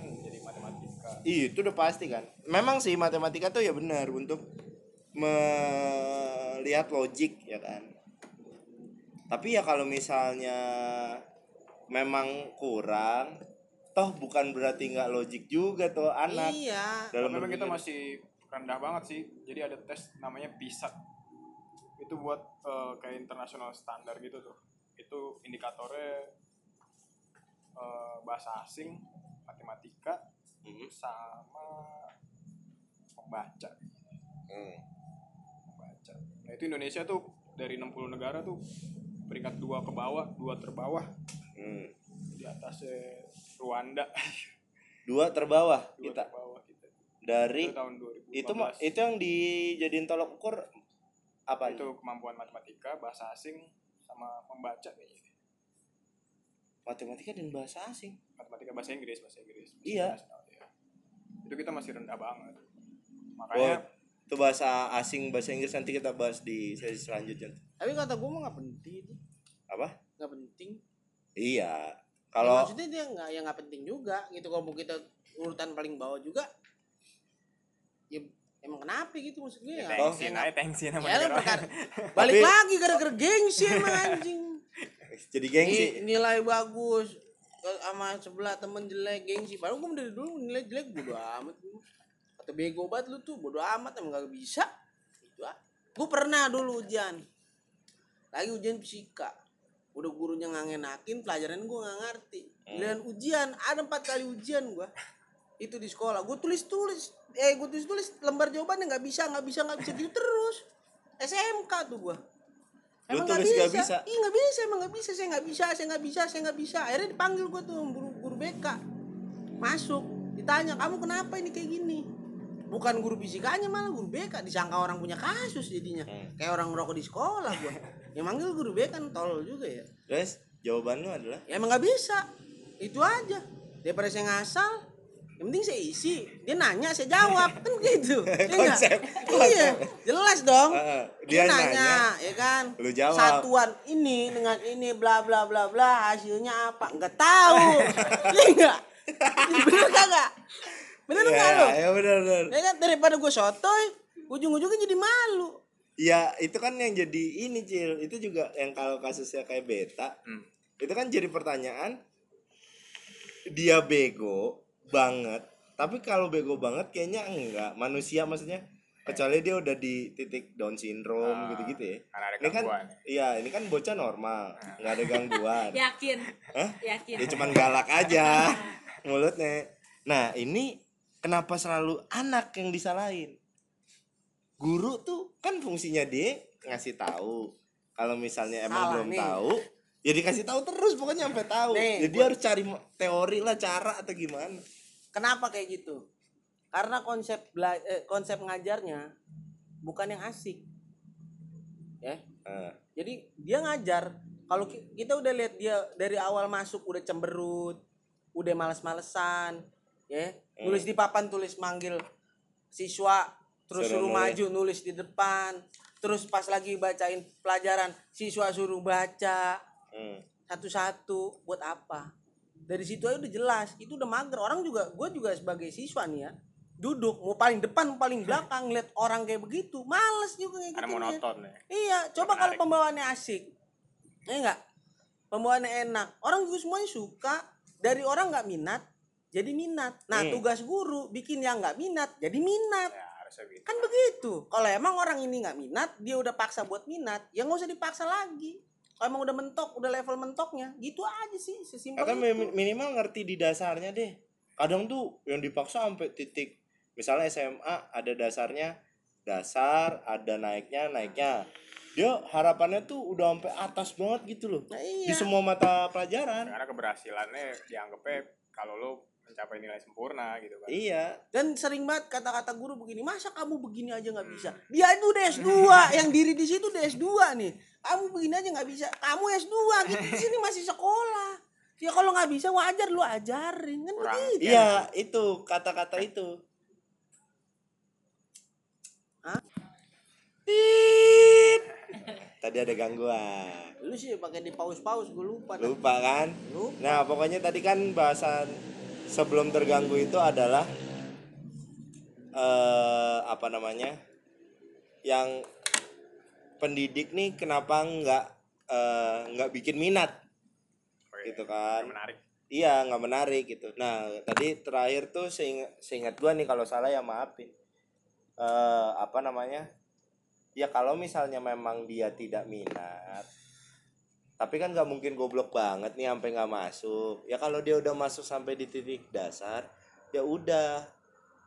Iya, itu udah pasti kan. Memang sih matematika tuh ya benar untuk melihat logik ya kan. Tapi ya kalau misalnya memang kurang, toh bukan berarti nggak logik juga tuh anak. Iya. Dalam memang kita masih rendah banget sih. Jadi ada tes namanya PISA. Itu buat eh, kayak international standar gitu tuh. Itu indikatornya eh, bahasa asing matematika Mhm. sama membaca Hmm. membaca nah itu Indonesia tuh dari 60 negara tuh peringkat dua ke bawah dua terbawah Hmm. di atasnya Rwanda Dua terbawah dua kita terbawah kita dari itu tahun 2015 itu itu yang dijadiin tolak ukur apa itu kemampuan matematika bahasa asing sama membaca kayaknya matematika dan bahasa asing matematika bahasa Inggris bahasa Inggris bahasa Iya. iya. Itu kita masih rendah banget. Oh, makanya itu bahasa asing bahasa Inggris nanti kita bahas di sesi selanjutnya. Tapi kata gue mah nggak penting itu. Apa? Nggak penting. Iya kalau kalau maksudnya dia nggak ya nggak penting juga gitu. Kalau mau kita urutan paling bawah juga ya emang kenapa gitu maksud gue ya? Oh. tensin aja tensin sama ya perkara- balik Tapi- lagi gara-gara gengsi emang anjing. Jadi gengsi. Ni- nilai bagus sama sebelah temen jelek gengsi baru gue dari dulu nilai jelek bodo amat. Kata bego banget lu tuh bodo amat emang gak bisa. Itu ah. Gue pernah dulu ujian. Lagi ujian fisika. Udah gurunya nggak ngenakin pelajaran gue nggak ngerti. Dan ujian ada empat kali ujian gue itu di sekolah. Gue tulis tulis eh gue tulis tulis lembar jawabannya nggak bisa nggak bisa nggak bisa. Gitu terus. SMK tuh gue Lu tulis nggak bisa? Iya nggak bisa, emang nggak bisa. Saya nggak bisa, saya nggak bisa, saya nggak bisa. Akhirnya dipanggil gue tuh guru, guru BK. Masuk, ditanya kamu kenapa ini kayak gini? Bukan guru fisikanya malah guru BK. Disangka orang punya kasus jadinya. Hmm. Kayak orang ngerokok di sekolah gue. Yang manggil guru BK kan tolol juga ya. terus jawaban lu adalah Ya emang nggak bisa. Itu aja. Daripada saya ngasal, yang penting saya isi. Dia nanya, saya jawab. Kan gitu. Iya nggak? Konsep, Iya, jelas dong. Heeh, dia, dia nanya, nanya, ya kan? lu jawab. Satuan ini dengan ini bla bla bla bla hasilnya apa? Enggak tahu. Iya enggak? Bener kagak? Bener enggak ya, lo? ya benar benar Ya kan daripada gue sotoy, ujung-ujungnya jadi malu. ya itu kan yang jadi ini cil itu juga yang kalau kasusnya kayak beta Hmm. itu kan jadi pertanyaan dia bego banget tapi kalau bego banget kayaknya enggak manusia maksudnya kecuali dia udah di titik down syndrome Ah, gitu-gitu ya ada ini kan gangguan. iya ini kan bocah normal nggak ada gangguan Yakin. Hah? Yakin. dia cuman galak aja mulutnya nah ini kenapa selalu anak yang disalahin guru tuh kan fungsinya dia ngasih tahu kalau misalnya emang Salah belum nih. tahu ya dikasih tahu terus pokoknya sampai tahu Nih, jadi gua- harus cari teori lah cara atau gimana Kenapa kayak gitu? Karena konsep bela- eh, konsep ngajarnya bukan yang asik. Ya. Nah, Jadi dia ngajar kalau ki- kita udah lihat dia dari awal masuk udah cemberut, udah males-malesan, ya. Nulis di papan tulis manggil siswa terus Suruh suruh nulis. maju nulis di depan. Terus pas lagi bacain pelajaran siswa suruh baca hmm. satu-satu buat apa? Dari situ aja udah jelas, itu udah mager. Orang juga gue juga sebagai siswa nih ya, duduk mau paling depan mau paling belakang lihat orang kayak begitu, males juga kayak gitu. monoton ya Iya, coba kalau pembawaannya asik. Iya enggak? Pembawaannya enak. Orang juga semuanya suka. Dari orang nggak minat jadi minat. Nah, Hmm. tugas guru bikin yang nggak minat jadi minat. ya gitu Kan begitu. Kalau emang orang ini nggak minat, dia udah paksa buat minat, ya nggak usah dipaksa lagi. Kalau emang udah mentok, udah level mentoknya, gitu aja sih, sesimpel Atau itu. mi- minimal ngerti di dasarnya deh. Kadang tuh yang dipaksa sampai titik misalnya SMA ada dasarnya dasar ada naiknya naiknya. Dia harapannya tuh udah sampai atas banget gitu loh. Nah, di iya. semua mata pelajaran. Karena keberhasilannya dianggapnya kalau lo mencapai nilai sempurna gitu kan iya Dan sering banget kata-kata guru begini, masa kamu begini aja nggak bisa? Hmm. Dia itu udah S2, yang diri di situ udah S2 nih. Kamu begini aja nggak bisa, kamu S2, kita di sini masih sekolah. Ya kalau nggak bisa wajar lu ajarin kan Kurang. begitu. iya itu kata-kata itu Hah? Tit. tadi ada gangguan Lu sih pakai di paus-paus gue lupa. lupa kan Lupa. Nah, pokoknya tadi kan bahasan sebelum terganggu itu adalah eh apa namanya? Yang pendidik nih kenapa nggak eh, nggak bikin minat Oke, gitu kan? menarik Iya, nggak menarik gitu. Nah, tadi terakhir tuh seingat, seingat gua nih kalau salah ya maafin. Eh apa namanya? Ya kalau misalnya memang dia tidak minat, tapi kan nggak mungkin goblok banget nih sampai nggak masuk. Ya kalau dia udah masuk sampai di titik dasar, ya udah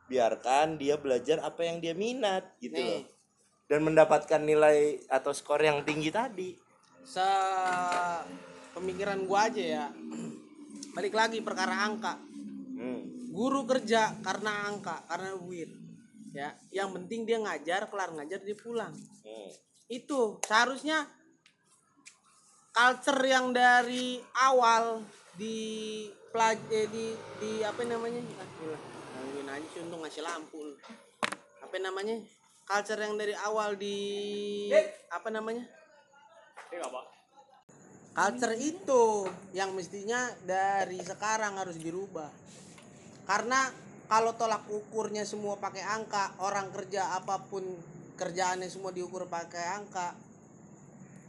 biarkan dia belajar apa yang dia minat gitu Nih. loh. Dan mendapatkan nilai atau skor yang tinggi tadi. Se pemikiran gua aja ya. Balik lagi perkara angka. Hmm. Guru kerja karena angka, karena duit. Ya, yang penting dia ngajar, kelar ngajar dia pulang. Hmm. itu seharusnya culture yang dari awal di pelaj eh, di di apa namanya? Gangguin aja sih untung ngasih lampu. Apa namanya? Culture yang dari awal di apa namanya? Culture itu yang mestinya dari sekarang harus dirubah. Karena kalau tolak ukurnya semua pakai angka orang kerja apa pun kerjaannya semua diukur pakai angka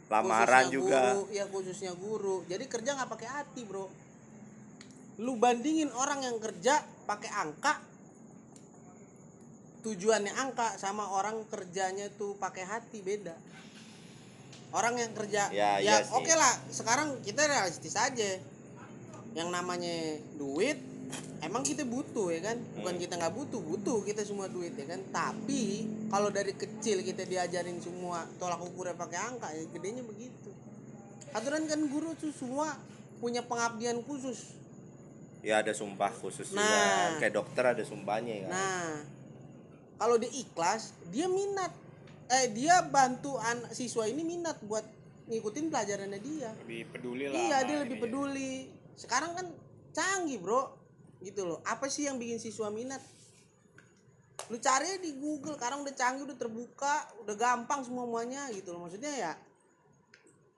lamaran khususnya juga. guru, ya khususnya guru. Jadi kerja nggak pakai hati bro. Lu bandingin orang yang kerja pakai angka. Tujuannya angka sama orang kerjanya tuh pakai hati beda. Orang yang kerja Ya, ya iya oke lah sekarang kita realistis aja. Yang namanya duit emang kita butuh ya kan? Bukan Hmm. kita nggak butuh butuh kita semua duit ya kan? Tapi kalau dari kecil kita diajarin semua tolak ukurnya pakai angka ya gedenya begitu. Aturan kan guru tuh semua punya pengabdian khusus. Ya ada sumpah khusus juga. Nah. kayak dokter ada sumpahnya kan? Nah. Kalau dia ikhlas dia minat. Eh dia bantu anak siswa ini minat buat ngikutin pelajarannya dia. Lebih peduli lah. iya dia lebih peduli. Sekarang kan canggih bro gitu loh. Apa sih yang bikin siswa minat? Lu cari di Google sekarang udah canggih udah terbuka udah gampang semua semuanya gitu loh. Maksudnya ya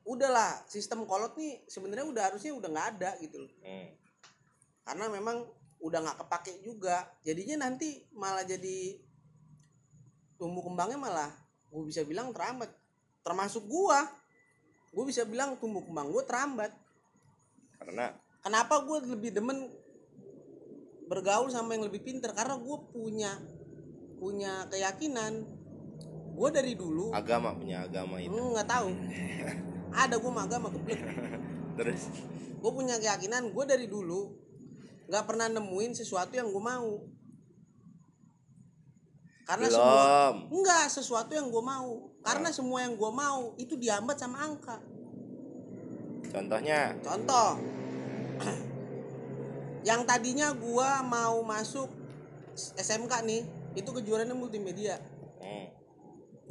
udahlah sistem kolot nih sebenarnya udah harusnya udah nggak ada gitu loh. Hmm. karena memang udah nggak kepake juga. Jadinya nanti malah jadi tumbuh kembangnya malah gue bisa bilang terambat. Termasuk gua. Gue bisa bilang tumbuh kembang gue terambat. Karena kenapa gue lebih demen bergaul sama yang lebih pinter karena gue punya punya keyakinan. Gue dari dulu agama punya agama itu. Hmm, nggak tahu. Ada gue agama geblek terus? Gue punya keyakinan gue dari dulu nggak pernah nemuin sesuatu yang gue mau. Karena semua belum enggak sesuatu yang gue mau. Karena semua yang gue mau itu dihambat sama angka. Contohnya? Contoh yang tadinya gue mau masuk SMK nih itu kejuaraannya multimedia. Hmm.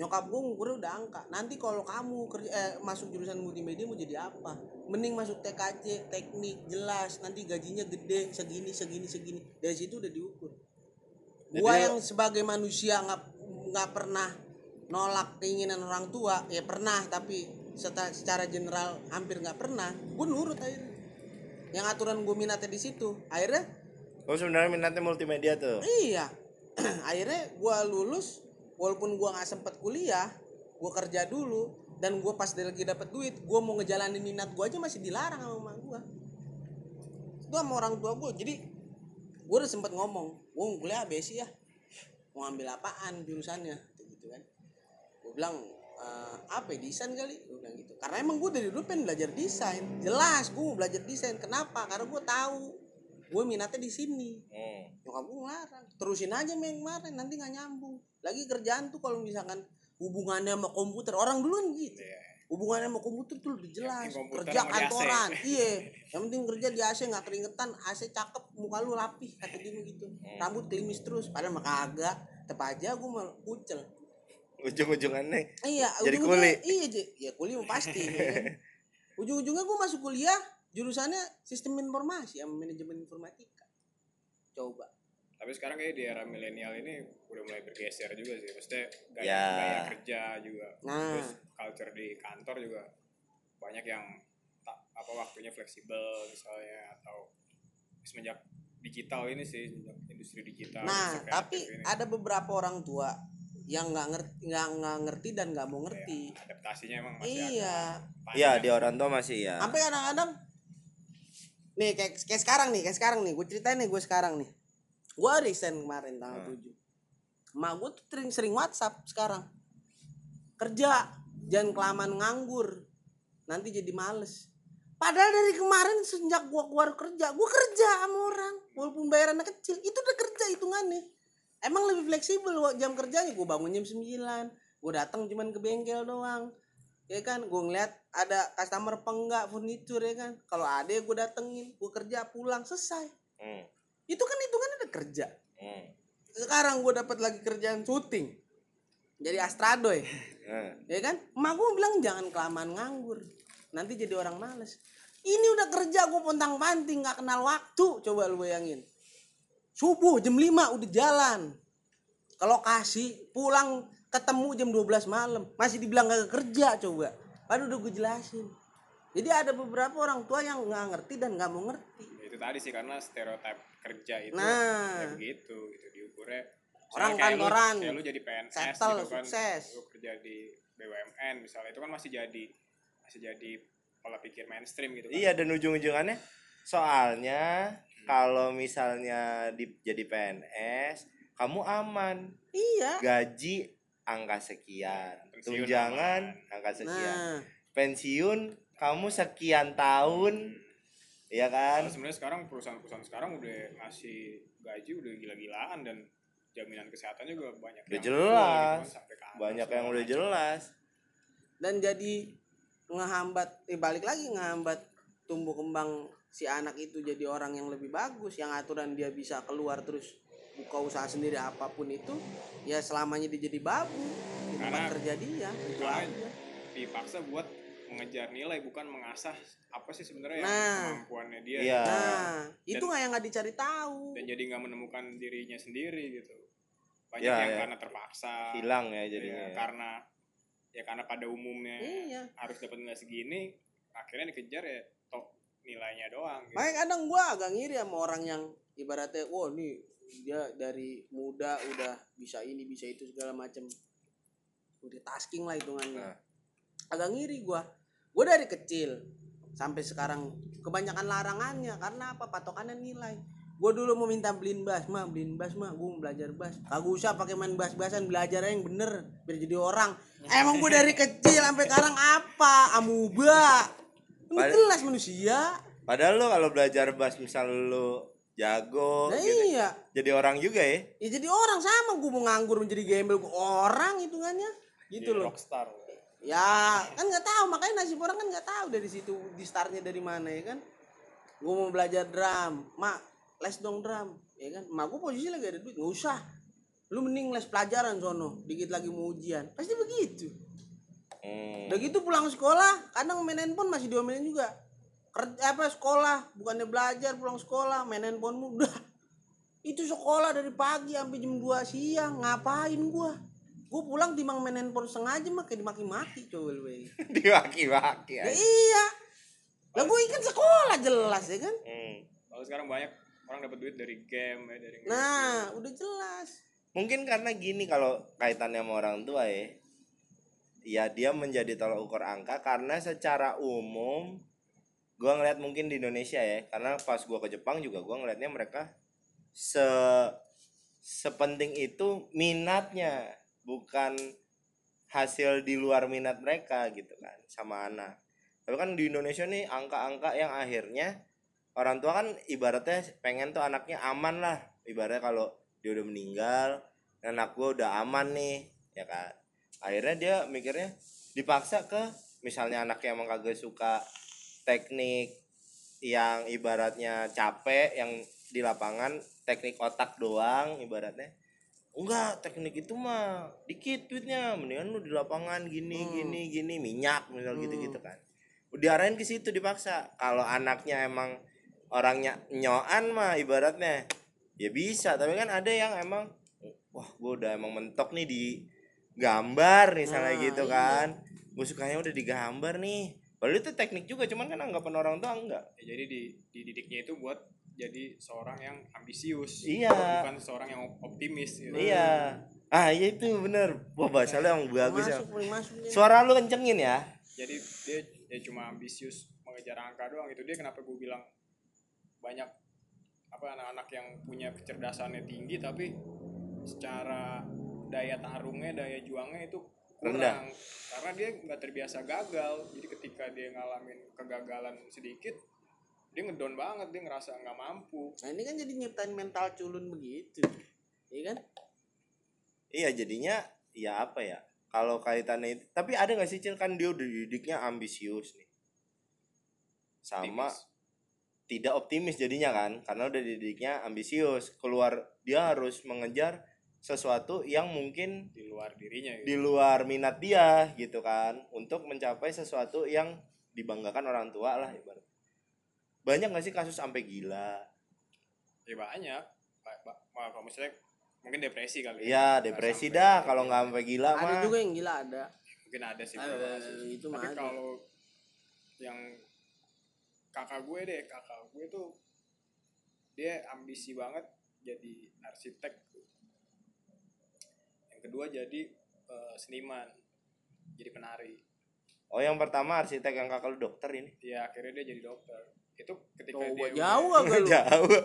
nyokap gue ngukurnya udah angka. Nanti kalau kamu kerja eh, masuk jurusan multimedia mau jadi apa? Mending masuk TKJ teknik jelas. Nanti gajinya gede segini segini segini. Dari situ udah diukur. Gua Jadi- yang sebagai manusia nggak nggak pernah nolak keinginan orang tua ya pernah. Tapi seta- secara general hampir nggak pernah. Gue nurut akhirnya yang aturan gue minatnya di situ akhirnya oh sebenarnya minatnya multimedia tuh Iya. Akhirnya gua lulus walaupun gua nggak sempet kuliah, gua kerja dulu dan gua pas lagi dapat duit, gua mau ngejalanin minat gua aja masih dilarang sama emak gua. Itu sama orang tua gua. Jadi gua udah sempet ngomong, mau kuliah besi ya. Mau ambil apaan jurusannya gitu kan. Gua bilang "Eh, apa ya, desain kali? Gua bilang gitu. Karena emang gue dari dulu pengen belajar desain. Jelas gue mau belajar desain. Kenapa? Karena gue tahu. Gue minatnya di sini. Hmm. nyokap gue ngelarang. Terusin aja main kemarin nanti nggak nyambung. Lagi kerjaan tuh kalau misalkan hubungannya sama komputer. Orang dulu kan gitu. Iya. hubungannya sama komputer tuh lebih jelas. komputer kerja kantoran. Iya. Yang penting kerja di AC nggak keringetan. AC cakep muka lu rapih kata dia Hmm. rambut klimis terus padahal mah kagak. Tetap aja gue malah kucel ujung-ujungannya iya Jadi ujung-ujungnya- kuli. iya ya kuli pasti ya kan? ujung-ujungnya gue masuk kuliah jurusannya sistem informasi sama manajemen informatika coba Tapi sekarang kayak di era milenial ini udah mulai bergeser juga sih. Maksudnya gaya, Ya. gaya kerja juga. Nah. Terus culture di kantor juga banyak yang tak apa waktunya fleksibel misalnya atau semenjak digital ini sih semenjak industri digital. Nah, tapi ini. ada beberapa orang tua yang nggak ngerti nggak nggak ngerti dan nggak mau ngerti. Ya, adaptasinya emang masih Iya. iya di orang tua masih ya Sampai kadang-kadang nih kayak kayak sekarang nih, kayak sekarang nih, gue ceritain nih gue sekarang nih. Gue resign kemarin tanggal Hmm. 7. Emak gue tuh sering, sering WhatsApp sekarang. Kerja, jangan kelamaan nganggur. Nanti jadi males. Padahal dari kemarin sejak gua keluar kerja, gua kerja sama orang. Walaupun bayarannya kecil, itu udah kerja hitungannya. Emang lebih fleksibel jam kerjanya. Gue bangun jam 9. Gue datang cuman ke bengkel doang. Ya kan, gue ngeliat ada customer apa enggak furniture ya kan. Kalau ada gue datengin, gue kerja pulang selesai. hmm. Itu kan hitungannya udah kerja. Hmm. Sekarang gue dapat lagi kerjaan syuting. jadi astradoy Nah, ya kan emak gue bilang jangan kelamaan nganggur nanti jadi orang males ini udah kerja gue pontang panting nggak kenal waktu coba lu bayangin subuh jam 5 udah jalan. Ke lokasi pulang ketemu jam 12 malam. Masih dibilang gak kerja coba. Padahal udah gue jelasin. Jadi ada beberapa orang tua yang nggak ngerti dan nggak mau ngerti. Ya, itu tadi sih karena stereotip kerja itu Nah. ya begitu gitu. Diukurnya Orang lu- kantoran, kayak lu jadi PNS settle, gitu kan. sukses. lu kerja di BUMN misalnya itu kan masih jadi masih jadi pola pikir mainstream gitu kan. Iya dan ujung-ujungannya soalnya kalau misalnya di, jadi PNS kamu aman. Iya. Gaji angka sekian. Pensiun tunjangan aman. angka sekian. Nah. Pensiun kamu sekian tahun. Ya kan? Sebenarnya sekarang perusahaan-perusahaan sekarang udah ngasih gaji udah gila-gilaan dan jaminan kesehatan juga banyak Udah yang jelas. gitu kan, ke atas, banyak yang udah macam. jelas. Dan jadi ngehambat eh balik lagi ngehambat tumbuh kembang si anak itu jadi orang yang lebih bagus yang aturan dia bisa keluar terus buka usaha sendiri apa pun itu ya selamanya dia jadi babu. Di tempat Karena- kerja dia itu aja. dipaksa buat mengejar nilai bukan mengasah apa sih sebenarnya Nah. yang kemampuannya dia. Iya. nah itu Dan- nggak yang nggak dicari tahu. dan jadi nggak menemukan dirinya sendiri gitu. Banyak Ya, yang ya. karena terpaksa. Hilang ya ya, jadinya ya. karena ya karena pada umumnya iya. harus dapat nilai segini akhirnya dikejar ya nilainya doang gitu. makanya kadang gua agak ngiri sama orang yang ibaratnya wah nih dia dari muda udah bisa ini bisa itu segala macem. Udah tasking lah hitungannya. Nah. agak ngiri gua. Gua dari kecil sampai sekarang kebanyakan larangannya. Karena apa? Patokannya nilai. Gua dulu mau minta beliin bas mah beliin bas mah mau belajar bas. Kagak usah pakai main bas-basan belajar aja yang bener biar jadi orang. Emang gua dari kecil sampai sekarang apa? Amuba Pad- kelas manusia. Padahal lo kalau belajar bass misal lo jago nah gitu, iya. jadi orang juga ya? Ya jadi orang sama gua mau nganggur menjadi gembel gua. Orang hitungannya. Gitu Jadi loh. rockstar. Ya kan nggak tahu. Makanya nasib orang kan nggak tahu dari situ di startnya dari mana ya kan? Gue mau belajar drum. Mak les dong drum. Ya kan? Mak gue posisi lagi ada duit. Nggak usah. Lu mending les pelajaran sono. Dikit lagi mau ujian. Pasti begitu Hmm. udah gitu pulang sekolah kadang main handphone masih diomelin juga. Kerja apa sekolah bukannya belajar pulang sekolah main handphone udah. Itu sekolah dari pagi sampai jam 2 siang ngapain gua? Gua pulang timbang main handphone sengaja mah kayak dimaki-maki coba diwaki-waki ya ya. iya. Lah gue kan sekolah jelas ya kan? Hmm. kalau sekarang banyak orang dapat duit dari game ya dari nah udah jelas. Mungkin karena gini kalau kaitannya sama orang tua ya ya dia menjadi tolak ukur angka karena secara umum gua ngeliat mungkin di Indonesia ya karena pas gua ke Jepang juga gua ngeliatnya mereka se sepenting itu minatnya bukan hasil di luar minat mereka gitu kan sama anak. Tapi kan di Indonesia nih angka-angka yang akhirnya orang tua kan ibaratnya pengen tuh anaknya aman lah. Ibaratnya kalau dia udah meninggal anak gua udah aman nih ya kan akhirnya dia mikirnya dipaksa ke misalnya anaknya emang kagak suka teknik yang ibaratnya capek yang di lapangan teknik otak doang ibaratnya enggak teknik itu mah dikit duitnya mendingan lu di lapangan gini Hmm. gini gini minyak misal Hmm. gitu gitu kan diarahin ke situ dipaksa kalau anaknya emang orangnya nyoan mah ibaratnya ya bisa tapi kan ada yang emang wah gue udah emang mentok nih di gambar misalnya Nah, gitu iya. kan. Gue sukanya udah digambar nih. Padahal itu teknik juga cuman kan anggapan orang tua enggak. Ya, jadi di dididiknya itu buat jadi seorang yang ambisius. Iya. bukan seorang yang op- optimis gitu. iya. Ah iya itu bener. Wah bahasa lu yang bagus ya. masuk paling masuk suara lu kencengin ya. Jadi dia ya cuma ambisius mengejar angka doang itu dia kenapa gue bilang banyak apa anak-anak yang punya kecerdasannya tinggi tapi secara daya tarungnya daya juangnya itu kurang. Rendah. karena dia nggak terbiasa gagal. Jadi ketika dia ngalamin kegagalan sedikit dia ngedon banget dia ngerasa nggak mampu. Nah ini kan jadi nyiptain mental culun begitu. Iya kan? Iya jadinya ya apa ya? Kalau kaitannya itu tapi ada nggak sih Cil? Kan dia udah didiknya ambisius nih. Sama Optimis. tidak optimis jadinya kan? Karena udah didiknya ambisius. Keluar dia harus mengejar sesuatu yang mungkin di luar dirinya gitu. di luar minat dia gitu kan. Untuk mencapai sesuatu yang dibanggakan orang tua lah ibarat. Banyak gak sih kasus sampai gila? Ya banyak. Ba- ba- ma- kalau misalnya mungkin depresi kali Iya Nggak depresi sampai- dah. Kalau nggak sampai gila ada mah. juga yang gila ada. Mungkin ada sih kasus. itu mah tapi ada. kalau yang kakak gue deh kakak gue tuh dia ambisi banget jadi arsitek yang kedua jadi eh, seniman jadi penari. Oh yang pertama arsitek yang kakak lu dokter ini? Ya akhirnya dia jadi dokter. Itu ketika coba dia jauh udah, agak jauh.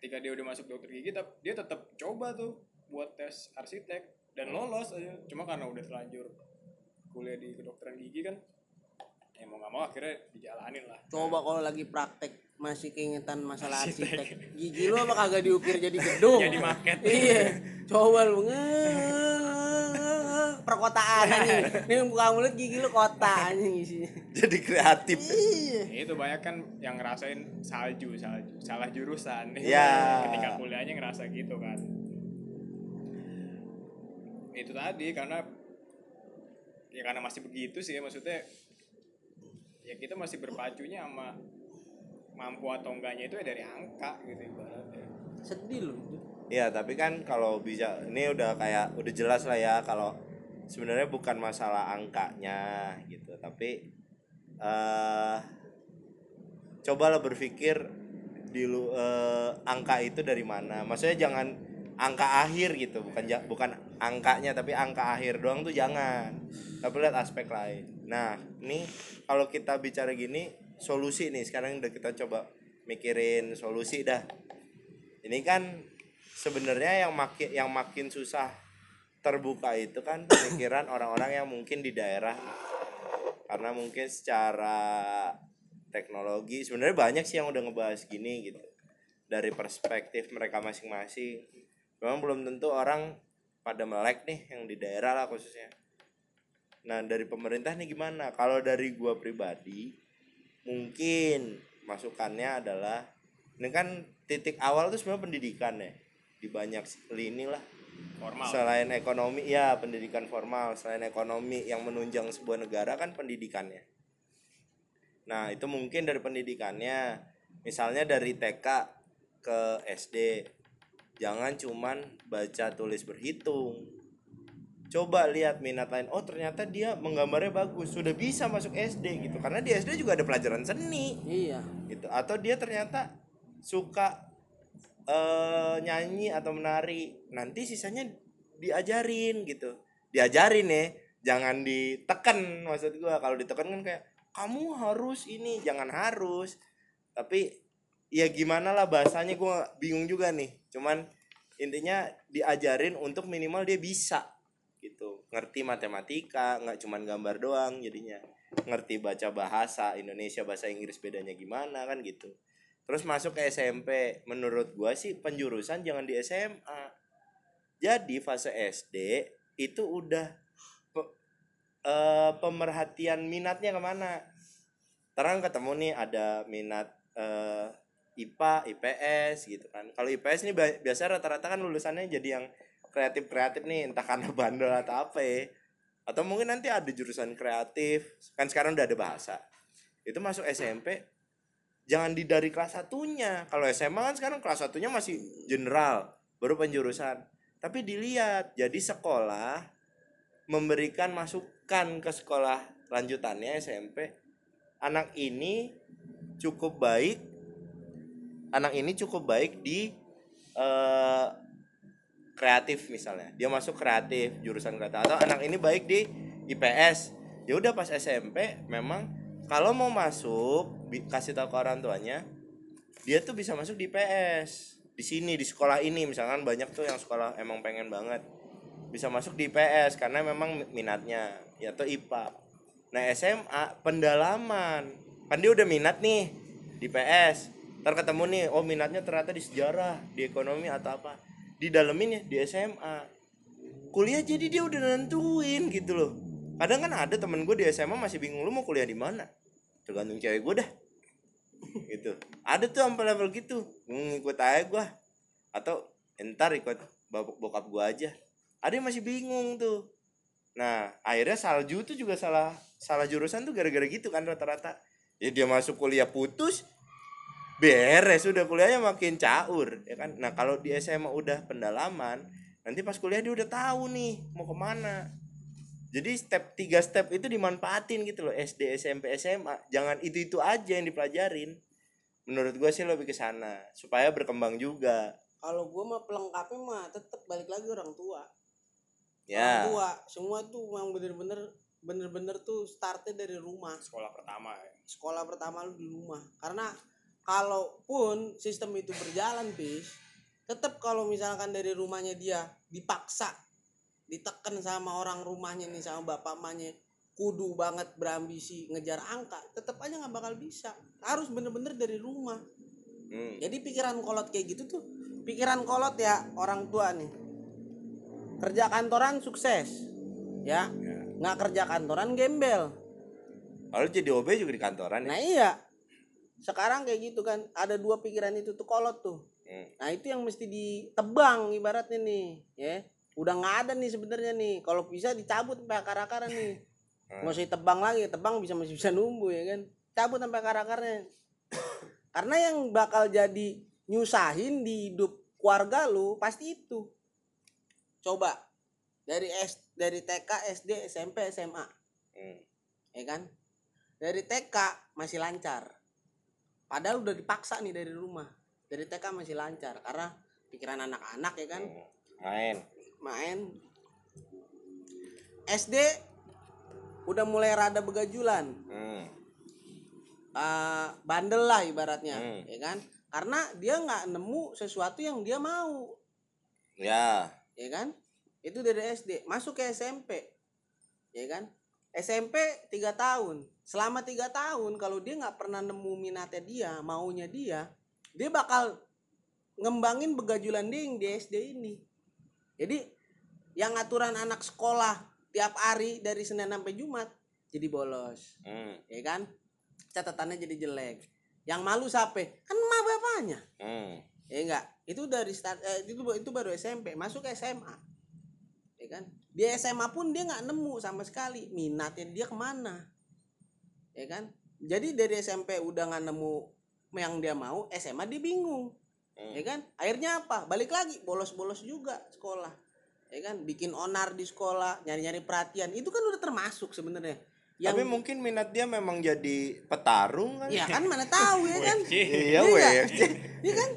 Ketika dia udah masuk dokter gigi dia tetap coba tuh buat tes arsitek dan lolos aja. Cuma karena udah terlanjur kuliah di kedokteran gigi kan ya mau nggak mau akhirnya dijalanin lah. Coba kalau lagi praktek masih keingetan masalah arsitek gigi lu apa kagak diukir jadi gedung? Jadi market. Iya coba lu nge- perkotaan anjing ini buka mulut gigi lu kota anjing isinya. Jadi kreatif. Iya. Ya, itu banyak kan yang ngerasain salju salju salah jurusan. Ya. ketika kuliahnya ngerasa gitu kan. Itu tadi karena ya karena masih begitu sih ya, maksudnya ya kita masih berpacunya sama mampu atau enggaknya itu ya dari angka gitu ibaratnya. Sedih lu Iya tapi kan kalau bisa ini udah kayak udah jelas lah ya kalau sebenarnya bukan masalah angkanya gitu. Tapi eh cobalah berpikir di lu eh, angka itu dari mana. Maksudnya jangan angka akhir gitu bukan bukan angkanya tapi angka akhir doang tuh jangan. Tapi lihat aspek lain nah ini kalau kita bicara gini solusi nih sekarang udah kita coba mikirin solusi dah. Ini kan sebenarnya yang makin yang makin susah terbuka itu kan pemikiran orang-orang yang mungkin di daerah. Karena mungkin secara teknologi sebenarnya banyak sih yang udah ngebahas gini gitu. Dari perspektif mereka masing-masing. Memang belum tentu orang pada melek nih yang di daerah lah khususnya nah dari pemerintah nih gimana? Kalau dari gua pribadi mungkin masukannya adalah ini kan titik awal tuh sebenarnya pendidikan ya di banyak lini lah. Formal. Selain ekonomi ya pendidikan formal. Selain ekonomi yang menunjang sebuah negara kan pendidikannya. Nah itu mungkin dari pendidikannya. Misalnya dari TK ke SD jangan cuman baca tulis berhitung coba lihat minat lain. Oh ternyata dia menggambarnya bagus. Sudah bisa masuk SD gitu. Karena di SD juga ada pelajaran seni. Iya. Gitu. Atau dia ternyata suka eh nyanyi atau menari. Nanti sisanya diajarin gitu. Diajarin ya. Jangan ditekan maksud gua. Kalau ditekan kan kayak kamu harus ini. Jangan harus. Tapi ya gimana lah bahasanya. Gua bingung juga nih. Cuman intinya diajarin untuk minimal dia bisa gitu. Ngerti matematika nggak cuman gambar doang jadinya. Ngerti baca bahasa Indonesia bahasa Inggris bedanya gimana kan gitu. Terus masuk ke SMP menurut gua sih penjurusan jangan di SMA jadi fase SD itu udah pe- eh, pemerhatian minatnya ke mana? Terang ketemu nih ada minat eh, IPA IPS gitu kan. Kalau IPS nih biasa rata-rata kan lulusannya jadi yang kreatif kreatif nih entah karena bandel atau apa ya. Atau mungkin nanti ada jurusan kreatif kan sekarang udah ada bahasa. Itu masuk SMP jangan di dari kelas satunya. Kalau SMA kan sekarang kelas satunya masih general baru penjurusan. Tapi dilihat jadi sekolah memberikan masukan ke sekolah lanjutannya SMP anak ini cukup baik anak ini cukup baik di eh, kreatif misalnya. Dia masuk kreatif jurusan kreatif. Atau anak ini baik di IPS ya udah pas SMP memang kalau mau masuk kasih tahu ke orang tuanya dia tuh bisa masuk di IPS di sini di sekolah ini. Misalkan banyak tuh yang sekolah emang pengen banget. Bisa masuk di IPS karena memang minatnya. Ya atau IPA nah SMA pendalaman. Kan dia udah minat nih di PS ntar ketemu nih oh minatnya ternyata di sejarah di ekonomi atau apa ya di SMA kuliah jadi dia udah nentuin gitu loh. Kadang kan ada temen gue di SMA masih bingung lu mau kuliah di mana? Tergantung cewek gue dah. Gitu. Ada tuh sampai level gitu. Hmm, ikut aja gue atau entar ikut bapak bokap gua aja. Ada yang masih bingung tuh. Nah akhirnya salju tuh juga salah salah jurusan tuh gara-gara gitu kan rata-rata. Ya dia masuk kuliah putus beres udah kuliahnya makin caur ya kan? Nah kalau di SMA udah pendalaman nanti pas kuliah dia udah tahu nih mau ke mana. Jadi step tiga step itu dimanfaatin gitu loh SD SMP SMA jangan itu itu aja yang dipelajarin. Menurut gua sih lebih ke sana supaya berkembang juga. Kalau gue mah pelengkapnya mah tetap balik lagi orang tua. Orang ya tua semua tuh memang bener-bener bener-bener tuh startnya dari rumah. Sekolah pertama ya. Sekolah pertama lu di rumah. Karena kalaupun sistem itu berjalan bis tetap kalau misalkan dari rumahnya dia dipaksa ditekan sama orang rumahnya nih sama bapak mamanya kudu banget berambisi ngejar angka tetap aja nggak bakal bisa harus bener-bener dari rumah Hmm. jadi pikiran kolot kayak gitu tuh pikiran kolot ya orang tua nih kerja kantoran sukses ya nggak kerja kantoran gembel Kalau jadi OB juga di kantoran ya. Nah iya. Sekarang kayak gitu kan, ada dua pikiran itu tuh kolot tuh. Hmm. Nah itu yang mesti ditebang ibaratnya nih, ya. Udah nggak ada nih sebenarnya nih. Kalau bisa dicabut sampai akar-akarnya nih. Nggak usah ditebang lagi, tebang bisa masih bisa numbuh ya kan. Cabut sampai akar-akarnya. Karena yang bakal jadi nyusahin di hidup keluarga lu pasti itu. Coba dari S dari TK, SD, SMP, SMA Hmm. ya kan dari TK masih lancar padahal udah dipaksa nih dari rumah dari TK masih lancar karena pikiran anak-anak ya kan Hmm. Main. main SD udah mulai rada begajulan Hmm. eh, bandel lah ibaratnya Hmm. ya kan karena dia nggak nemu sesuatu yang dia mau Ya. ya kan itu dari SD masuk ke SMP ya kan SMP tiga tahun selama tiga tahun kalau dia nggak pernah nemu minatnya dia maunya dia dia bakal ngembangin begajulan dia yang di SD ini. Jadi yang aturan anak sekolah tiap hari dari Senin sampai Jumat jadi bolos. Hmm. ya kan? Catatannya jadi jelek. Yang malu siapa? Kan emak bapaknya. Hmm. ya enggak itu dari start eh, itu itu baru SMP masuk SMA ya kan? Di SMA pun dia nggak nemu sama sekali minatnya dia ke mana ya kan? Jadi dari SMP udah nggak nemu yang dia mau SMA dia bingung Hmm. ya kan? Akhirnya apa? Balik lagi bolos-bolos juga sekolah ya kan? Bikin onar di sekolah nyari-nyari perhatian. Itu kan udah termasuk sebenarnya. Yang Tapi mungkin minat dia memang jadi petarung kan? ya. kan mana tahu ya kan? Iya, Iya? Iya kan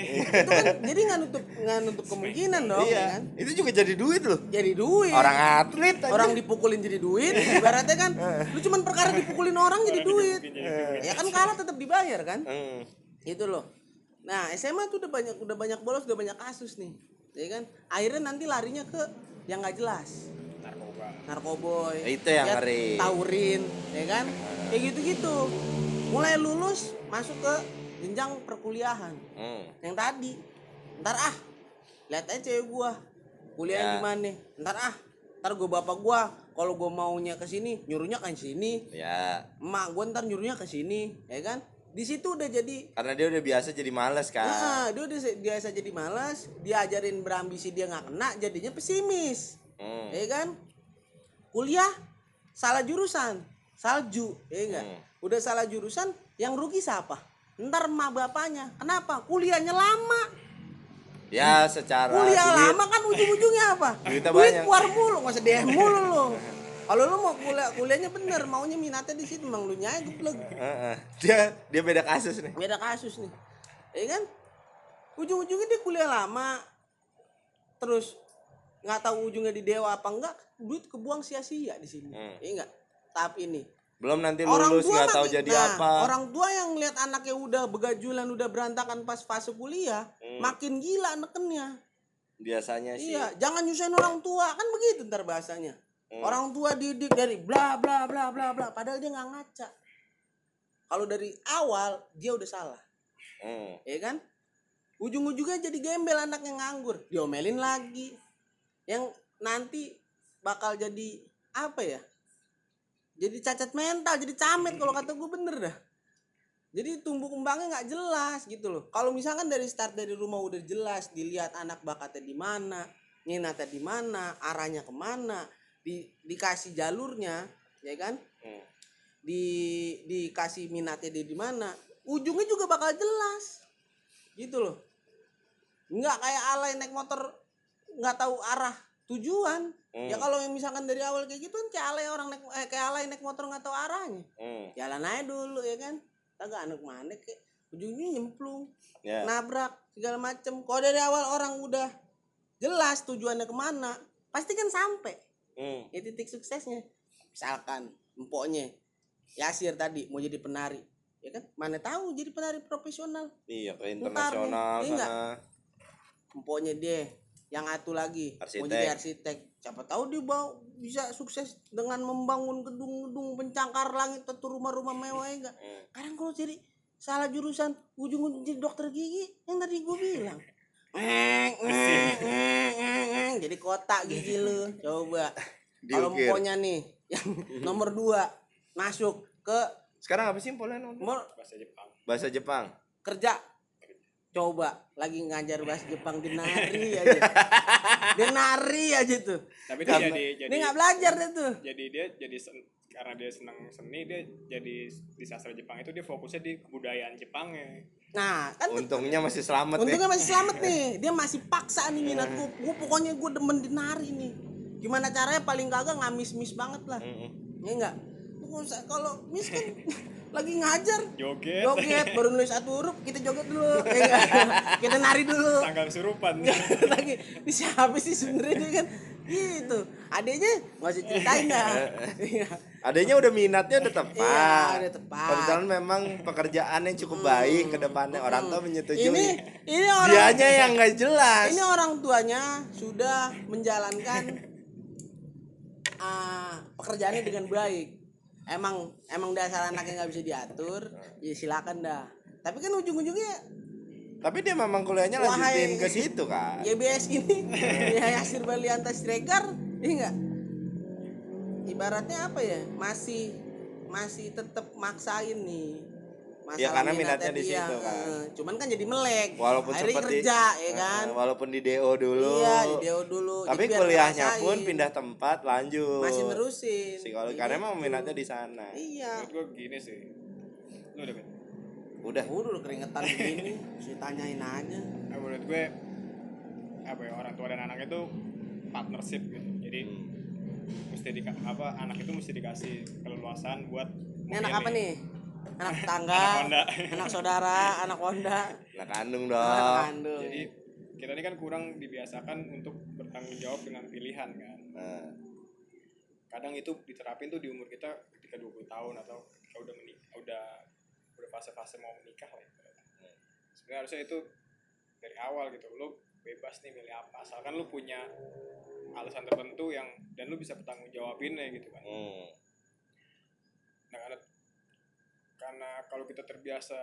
itu kan jadi nggak nutup nggak nutup kemungkinan dong ya Iya. kan? Itu juga jadi duit loh. jadi duit. Orang atlet aja. orang dipukulin jadi duit ibaratnya kan lu cuman perkara dipukulin orang jadi duit. Ya kan kalah tetap dibayar kan? Hmm. itu loh. Nah SMA tuh udah banyak udah banyak bolos udah banyak kasus nih. Ya kan? Akhirnya nanti larinya ke yang nggak jelas. Narkoba. Narkoboy Itu yang ya, ngeri. taurin ya kan? Kayak gitu gitu mulai lulus masuk ke jenjang perkuliahan Hmm. yang tadi ntar ah lihat aja cewek gua kuliah Ya. di mana ntar ah ntar gua bapak gua kalau gua maunya ke sini nyuruhnya ke sini Ya. emak gua ntar nyuruhnya ke sini ya kan di situ udah jadi Karena dia udah biasa jadi males kan. nah dia udah biasa jadi malas diajarin berambisi dia nggak kena jadinya pesimis Hmm. ya kan kuliah salah jurusan salju ya enggak Hmm. udah salah jurusan yang rugi siapa ntar emak bapaknya kenapa kuliahnya lama Ya secara kuliah duit. lama kan ujung-ujungnya apa Duitnya duit banyak. keluar mulu nggak usah DM mulu lo kalau lu mau kuliah kuliahnya bener maunya minatnya di situ emang lu nyai geblek. Dia dia beda kasus nih. beda kasus nih ya kan ujung-ujungnya dia kuliah lama terus nggak tahu ujungnya di dewa apa enggak duit kebuang sia-sia di sini Hmm. ya enggak tahap ini Belum nanti orang lulus nggak tahu makin- jadi nah, apa. orang tua yang lihat anaknya udah begajulan udah berantakan pas fase kuliah Hmm. makin gila nekennya Biasanya sih. iya jangan nyusahin orang tua kan begitu ntar bahasanya Hmm. orang tua didik dari bla bla bla bla bla padahal dia nggak ngaca kalau dari awal dia udah salah Hmm. ya kan ujung-ujungnya jadi gembel anak yang nganggur diomelin lagi yang nanti bakal jadi apa ya jadi cacat mental jadi camet kalau kata gue bener dah. Jadi tumbuh kembangnya nggak jelas gitu loh. Kalau misalkan dari start dari rumah udah jelas dilihat anak bakatnya di mana minatnya di mana arahnya ke mana di dikasih jalurnya ya kan? Hmm. di dikasih minatnya dia di mana ujungnya juga bakal jelas. Gitu loh. Nggak kayak alay naik motor nggak tahu arah tujuan Hmm. ya kalau yang misalkan dari awal kayak gitu kan kayak alay orang naik eh, kayak alay naik motor nggak tahu arahnya Hmm. jalan aja dulu ya kan kagak anak mana kayak ujungnya nyemplung Ya. nabrak segala macem kalau dari awal orang udah jelas tujuannya ke mana pasti kan sampai Hmm. ya titik suksesnya misalkan empoknya Yasir tadi mau jadi penari ya kan mana tahu jadi penari profesional Iya ke internasional iya sana. empoknya dia yang atu lagi mau Arsitek. jadi arsitek siapa tahu dia bawa bisa sukses dengan membangun gedung-gedung pencakar langit atau rumah-rumah mewah ya enggak Hmm. kadang kalau jadi salah jurusan ujung-ujung jadi dokter gigi yang tadi gue bilang jadi kotak gigi lu coba kalau empoknya nih yang nomor dua masuk ke Sekarang apa sih Polen? mau bahasa Jepang Bahasa Jepang. kerja coba lagi ngajar bahasa Jepang dia nari aja. Dia nari aja tuh. Tapi dia jadi jadi dia nggak belajar deh tuh. Jadi dia jadi sen- karena dia senang seni dia jadi di sastra Jepang itu dia fokusnya di kebudayaan Jepangnya. Nah kan Untungnya masih selamat ya. untungnya masih selamat nih. Dia masih paksa nih minat gue gue pokoknya gue demen di nari nih. Gimana caranya paling kagak ngamis mis banget lah. Mm-mm. ya enggak kalau mis kan lagi ngajar joget joget baru nulis satu huruf kita joget dulu ya enggak? kita nari dulu tanggal surupan lagi ini siapa sih sebenarnya dia kan gitu adanya nggak usah ceritain dah Iya. Adanya udah minatnya udah tepat. Iya, udah tepat. Kebetulan memang pekerjaan yang cukup baik ke depannya orang tua menyetujui. ini ini orang Dianya yang nggak jelas. ini orang tuanya sudah menjalankan ah, pekerjaannya dengan baik emang emang dasar anaknya nggak bisa diatur ya silakan dah. Tapi kan ujung-ujungnya Tapi dia memang kuliahnya lanjutin ke situ kan. YBS ini. Ya Yasir Balianta Stregar ini enggak ibaratnya apa ya? Masih masih tetap maksain nih Masalah Ya, karena minatnya di situ kan. eh, cuman kan jadi melek Walaupun akhirnya seperti kerja ya kan Eh, walaupun di DO dulu. iya di DO dulu Tapi kuliahnya ngerasain. pun pindah tempat lanjut. masih nerusin Psikologi Kayak karena emang gitu. minatnya di sana. iya menurut gua gini sih lu udah? Udah. udah udah keringetan begini sih tanyain aja Nah, menurut gue apa ya orang tua dan anak itu partnership gitu jadi Hmm. mesti di apa anak itu mesti dikasih keleluasan buat ini anak apa nih anak tetangga Anak anak saudara anak Honda. Anak kandung anak dong. kandung. Jadi kita ini kan kurang dibiasakan untuk bertanggung jawab dengan pilihan kan? Nah, kadang itu diterapin tuh di umur kita ketika 20 tahun atau ketika udah menikah udah udah fase-fase mau menikah lah ibaratnya. sebenarnya harusnya itu dari awal gitu. Lo bebas nih milih apa. Asalkan lu punya alasan tertentu yang dan lu bisa bertanggung jawabinnya gitu kan. Hmm. nah karena karena kalau kita terbiasa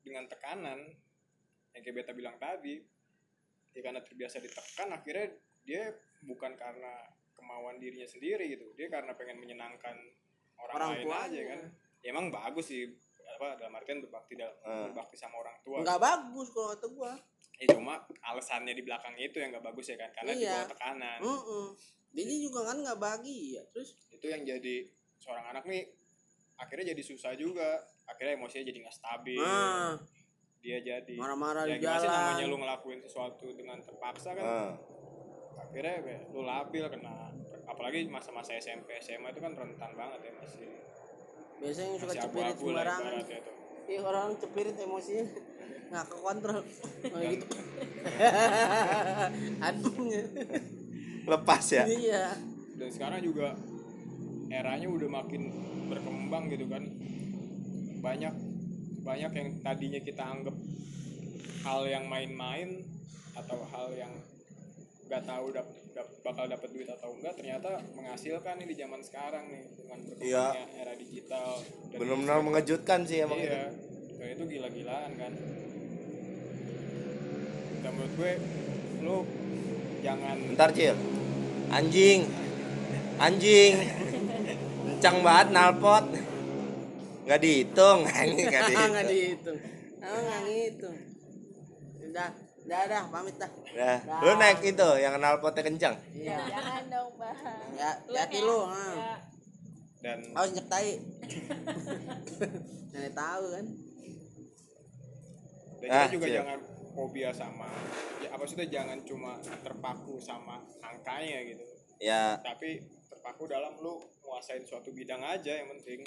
dengan tekanan yang kayak beta bilang tadi ya karena terbiasa ditekan akhirnya dia bukan karena kemauan dirinya sendiri gitu dia karena pengen menyenangkan orang, Orang lain tuanya. aja kan ya emang bagus sih apa dalam artian berbakti dalam Hmm. berbakti sama orang tua nggak bagus kalau kata gua ya cuma alasannya di belakang itu yang nggak bagus ya kan karena di Iya. bawah tekanan Mm-mm. Dia juga kan nggak bagi ya terus itu yang jadi seorang anak nih akhirnya jadi susah juga. Akhirnya emosinya jadi nggak stabil. Ah. Dia jadi marah-marah ya di sih namanya jalan lu ngelakuin sesuatu dengan terpaksa kan? Ah. akhirnya lu labil kena. Apalagi masa-masa SMP SMA itu kan rentan banget ya masih. Biasanya yang suka cepirit sembarangan. tuh iya orang cepirit emosinya. Nggak kekontrol. Kayak gitu. Aduhnya Lepas ya. iya. Dan sekarang juga eranya udah makin berkembang gitu kan banyak banyak yang tadinya kita anggap hal yang main-main atau hal yang nggak tahu dap, dap- bakal dapat duit atau enggak ternyata menghasilkan nih di zaman sekarang nih dengan berkembangnya era digital Benar-benar mengejutkan sih emang itu. iya dan itu gila-gilaan kan dan menurut gue lu jangan Bentar, Cil. Anjing. Anjing. Kencang banget nalpot. nggak dihitung anjing nggak nggak dihitung. dihitung. Oh nggak ngitung. Udah udah dah pamit dah. Nah lu naik itu yang kenal potnya kencang? Iya. Jangan dong, Bang. ya hati lu ah. Ya. dan awas nyektai Nenek tahu kan? Dan Ah, juga siap. jangan fobia sama ya apa sih jangan cuma terpaku sama angkanya gitu. Ya. Tapi terpaku dalam lu nguasain suatu bidang aja yang penting.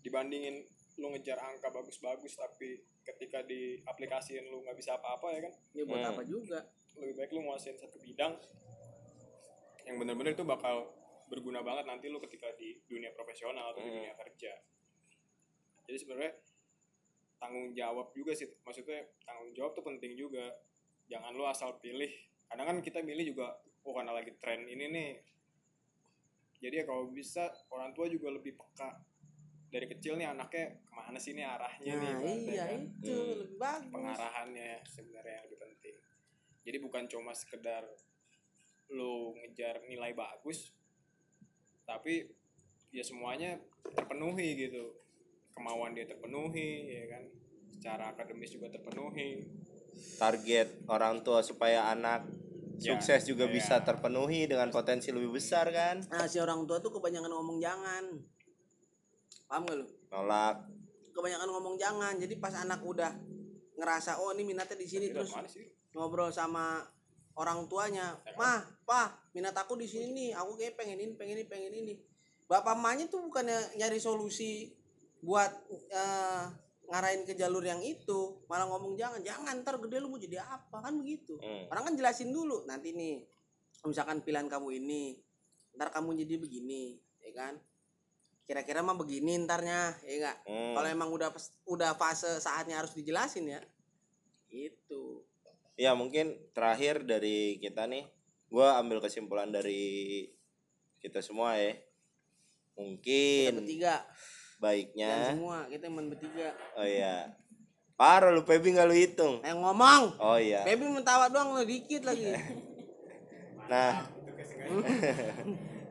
Dibandingin lu ngejar angka bagus-bagus tapi ketika diaplikasiin lu nggak bisa apa-apa ya kan? Ini buat Hmm. apa juga? Lebih baik lu nguasain satu bidang yang bener-bener itu bakal berguna banget nanti lu ketika di dunia profesional atau di Hmm. dunia kerja. Jadi sebenarnya tanggung jawab juga sih. Maksudnya tanggung jawab tuh penting juga. Jangan lu asal pilih. Kadang kan kita milih juga oh karena lagi tren ini nih jadi ya kalau bisa orang tua juga lebih peka. Dari kecil nih anaknya ke mana sih nih arahnya nih nah ibaratnya iya kan? itu Hmm. lebih bagus. Pengarahannya sebenarnya yang lebih penting. Jadi bukan cuma sekedar lo ngejar nilai bagus tapi ya semuanya terpenuhi gitu. Kemauan dia terpenuhi ya kan? Secara akademis juga terpenuhi. Target orang tua supaya anak Ya, sukses juga iya. bisa terpenuhi dengan potensi lebih besar kan? Nah si orang tua tuh kebanyakan ngomong jangan. Paham gak lu? Nolak. Kebanyakan ngomong jangan. Jadi pas anak udah ngerasa oh ini minatnya di sini Itu terus ngobrol sama orang tuanya mah pak minat aku di sini nih aku kayak pengen ini pengen ini pengen ini. Bapak emaknya tuh bukannya nyari solusi buat eh, ngarahin ke jalur yang itu malah ngomong jangan jangan ntar gede lu mau jadi apa kan begitu. Hmm. orang kan jelasin dulu nanti nih misalkan pilihan kamu ini ntar kamu jadi begini ya kan? Kira-kira mah begini ntarnya ya enggak Hmm. kalau emang udah udah fase saatnya harus dijelasin ya itu ya mungkin terakhir dari kita nih gua ambil kesimpulan dari kita semua ya. Kita mungkin bertiga dan baiknya semua kita emang bertiga. Oh iya. Parah lu Pebi nggak lu hitung. Yang ngomong. Oh iya. Baby mentawa doang lo dikit lagi. Nah.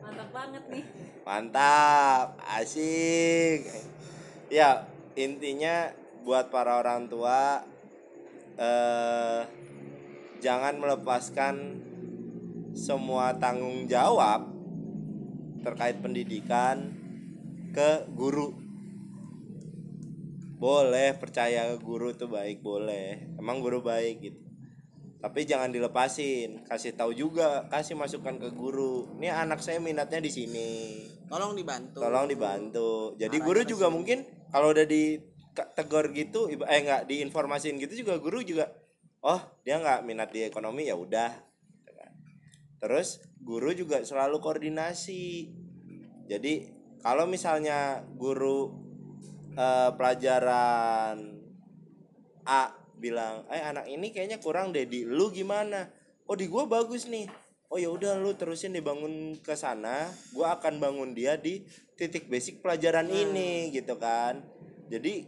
Mantap banget nih. mantap asik. Ya intinya buat para orang tua eh jangan melepaskan semua tanggung jawab terkait pendidikan ke guru boleh percaya guru tuh baik boleh. Emang guru baik gitu. Tapi jangan dilepasin kasih tahu juga kasih masukan ke guru. Ini anak saya minatnya di sini. Tolong dibantu. Tolong dibantu. Jadi guru juga sini. mungkin kalau udah ditegur gitu eh enggak diinformasiin gitu juga guru juga oh dia nggak minat di ekonomi ya udah. Terus guru juga selalu koordinasi. Jadi kalau misalnya guru eh, pelajaran A bilang eh anak ini kayaknya kurang deh di. Lu gimana? Oh di gua bagus nih. Oh ya udah lu terusin dibangun ke sana. Gua akan bangun dia di titik basic pelajaran ini gitu kan. Jadi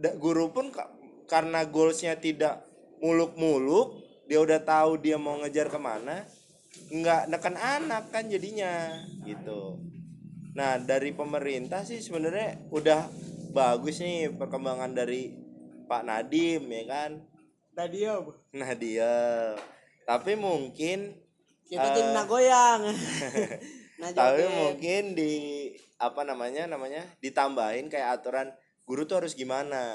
da- guru pun ka- karena goalsnya tidak muluk-muluk dia udah tahu dia mau ngejar ke mana nggak neken anak kan jadinya gitu. Nah dari pemerintah sih sebenarnya udah bagus nih perkembangan dari Pak Nadim ya kan? Tadi ya nah dia tapi mungkin kita Eh. jadi nagoyang nah tapi mungkin di apa namanya namanya ditambahin kayak aturan guru tuh harus gimana.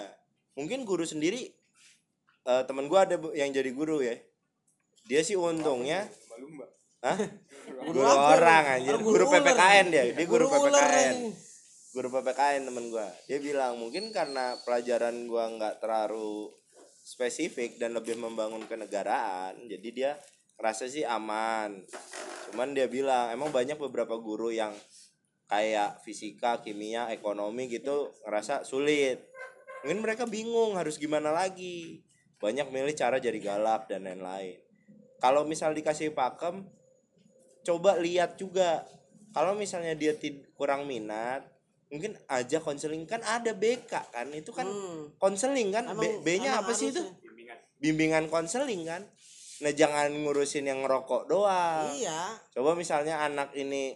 Mungkin guru sendiri eh, temen gua ada bu- yang jadi guru ya. Dia sih untungnya lumba. Hah? Guru orang anjir. Guru ular. PPKN dia. Dia guru PPKN. Guru PPKN temen gua. Dia bilang mungkin karena pelajaran gua nggak terlalu spesifik dan lebih membangun kenegaraan jadi dia ngerasa sih aman. Cuman dia bilang emang banyak beberapa guru yang kayak fisika kimia ekonomi gitu ngerasa sulit. Mungkin mereka bingung harus gimana lagi. Banyak milih cara jadi galak dan lain-lain. Kalau misal dikasih pakem coba lihat juga. Kalau misalnya dia kurang minat mungkin aja konseling kan ada BK kan itu kan Hmm. konseling kan Emang- B- B-nya apa sih itu? Bimbingan bimbingan konseling kan. Nah jangan ngurusin yang ngerokok doang. Iya. Coba misalnya anak ini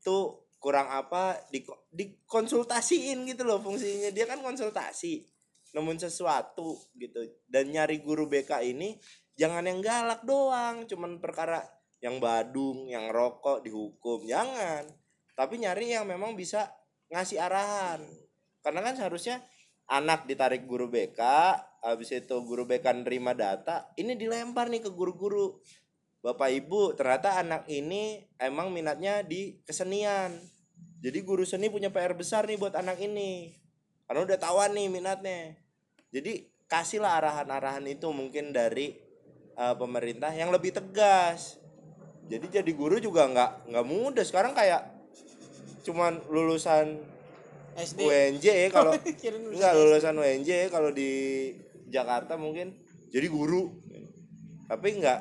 tuh kurang apa di dikonsultasiin gitu loh fungsinya. Dia kan konsultasi nemuin sesuatu gitu. Dan nyari guru BK ini jangan yang galak doang. Cuman perkara yang badung yang rokok dihukum jangan. Tapi nyari yang memang bisa ngasih arahan. Karena kan seharusnya anak ditarik guru BK habis itu guru BK nerima data ini dilempar nih ke guru-guru. Bapak Ibu ternyata anak ini emang minatnya di kesenian. Jadi guru seni punya PR besar nih buat anak ini. Karena udah tawan nih minatnya. Jadi kasihlah arahan-arahan itu mungkin dari uh, pemerintah yang lebih tegas. Jadi jadi guru juga nggak nggak mudah. Sekarang kayak cuman lulusan SD UNJ ya kalau enggak lulusan UNJ ya kalau di Jakarta mungkin. Jadi guru. Tapi nggak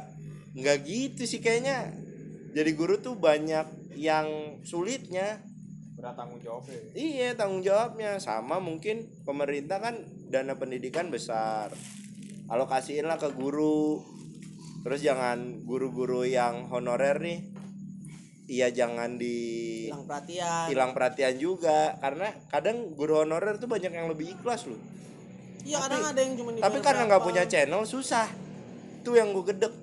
nggak gitu sih kayaknya. Jadi guru tuh banyak yang sulitnya. Berat tanggung jawabnya iya tanggung jawabnya. Sama mungkin pemerintah kan dana pendidikan besar. Alokasiinlah ke guru. Terus jangan guru-guru yang honorer nih iya jangan di hilang perhatian. hilang perhatian juga. Karena kadang guru honorer tuh banyak yang lebih ikhlas loh. Iya kadang ada yang cuma tapi karena nggak punya channel susah. Tuh yang gue gedek.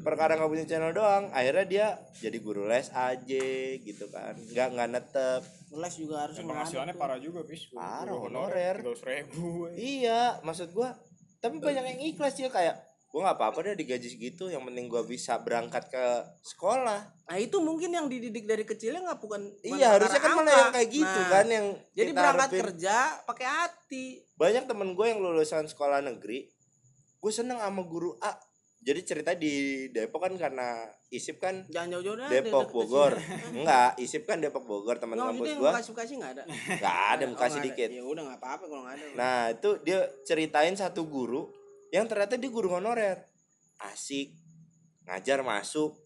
Perkara nggak punya channel doang. Akhirnya dia jadi guru les aja gitu kan. Nggak nggak netep. Les juga harus dan penghasilannya parah juga bis. Parah, honorer. tiga ribu iya maksud gua tapi banyak yang ikhlas sih kayak gua nggak apa-apa deh digaji segitu yang penting gua bisa berangkat ke sekolah. Nah itu mungkin yang dididik dari kecilnya nggak bukan iya harusnya kan malah yang kayak gitu Nah, kan yang jadi kita berangkat harapin. kerja pakai hati. Banyak temen gue yang lulusan sekolah negeri gue seneng sama guru A. Jadi cerita di Depok kan karena isip kan jangan jauh-jauh dah Depok Bogor. enggak isip kan Depok Bogor teman Nggak, kampus yang gue bekasi-bekasi nggak ada. Nggak ada Oh, ada. dikit. Ya udah nggak apa-apa kalau nggak ada. Nah itu dia ceritain satu guru yang ternyata dia guru honorer. Asik. Ngajar masuk.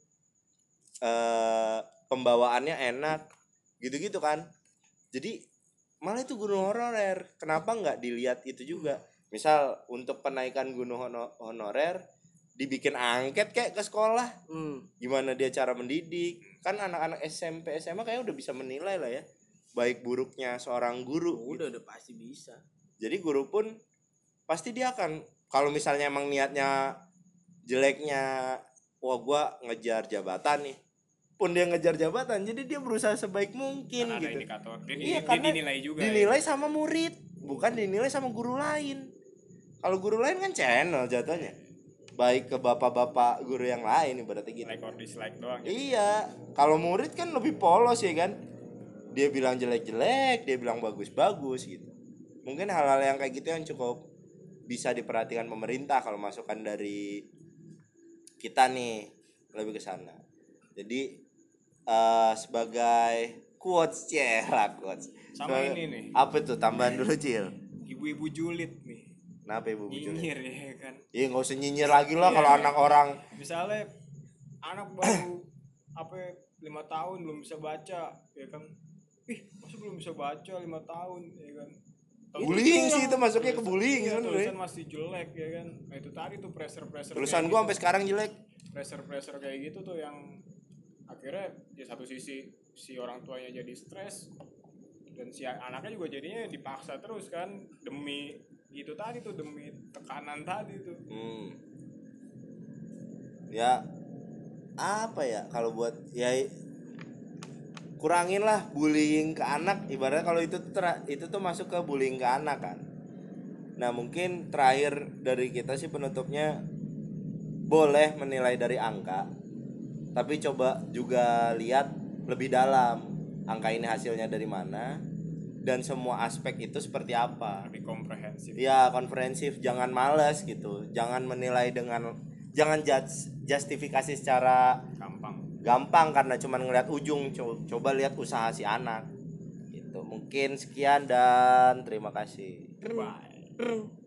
Eh pembawaannya enak. Gitu-gitu kan. Jadi malah itu guru honorer. Kenapa nggak dilihat itu juga? Misal untuk penaikan guru hono- honorer dibikin angket kayak ke sekolah. Hmm. gimana dia cara mendidik? Kan anak-anak SMP SMA kayaknya udah bisa menilai lah ya. Baik buruknya seorang guru gitu. udah udah pasti bisa. Jadi guru pun pasti dia akan kalau misalnya emang niatnya jeleknya wah gua ngejar jabatan nih pun dia ngejar jabatan jadi dia berusaha sebaik mungkin ada gitu indikator dia, Iya, dia karena dinilai juga ya. dinilai sama murid bukan dinilai sama guru lain kalau guru lain kan channel jatuhnya baik ke bapak-bapak guru yang lain berarti gitu like or dislike doang ya. Iya, kalau murid kan lebih polos ya kan. Dia bilang jelek-jelek, dia bilang bagus-bagus gitu. Mungkin hal-hal yang kayak gitu yang cukup bisa diperhatikan pemerintah kalau masukan dari kita nih lebih ke sana. Jadi eh sebagai quotes ya lah quotes. Sama Sebagai- ini nih. Apa tuh tambahan dulu Cil? ibu-ibu julid nih Kenapa ibu Bu Juli? nyinyir ya kan Iya nggak usah nyinyir lagi lah Iya. kalau anak orang misalnya anak baru apa lima tahun belum bisa baca ya kan ih masa belum bisa baca lima tahun ya kan bullying sih itu masuknya ke bullying Iya, sebenarnya. tulisan masih jelek ya kan nah itu tadi tuh pressure pressure Tulisan gua sampai sekarang jelek. pressure pressure kayak gitu tuh yang akhirnya di satu sisi si orang tuanya jadi stres dan si anaknya juga jadinya dipaksa terus kan demi itu tadi tuh demi tekanan tadi tuh Hmm. Ya apa ya kalau buat ya kurangin lah bullying ke anak. Ibaratnya kalau itu itu tuh masuk ke bullying ke anak kan. Nah, mungkin terakhir dari kita sih penutupnya boleh menilai dari angka. Tapi coba juga lihat lebih dalam angka ini hasilnya dari mana dan semua aspek itu seperti apa. Lebih komprehensif. Ya konferensif jangan males gitu. Jangan menilai dengan jangan judge, justifikasi secara gampang karena cuman ngeliat ujung. Coba, lihat usaha si anak. Itu mungkin sekian dan terima kasih. Bye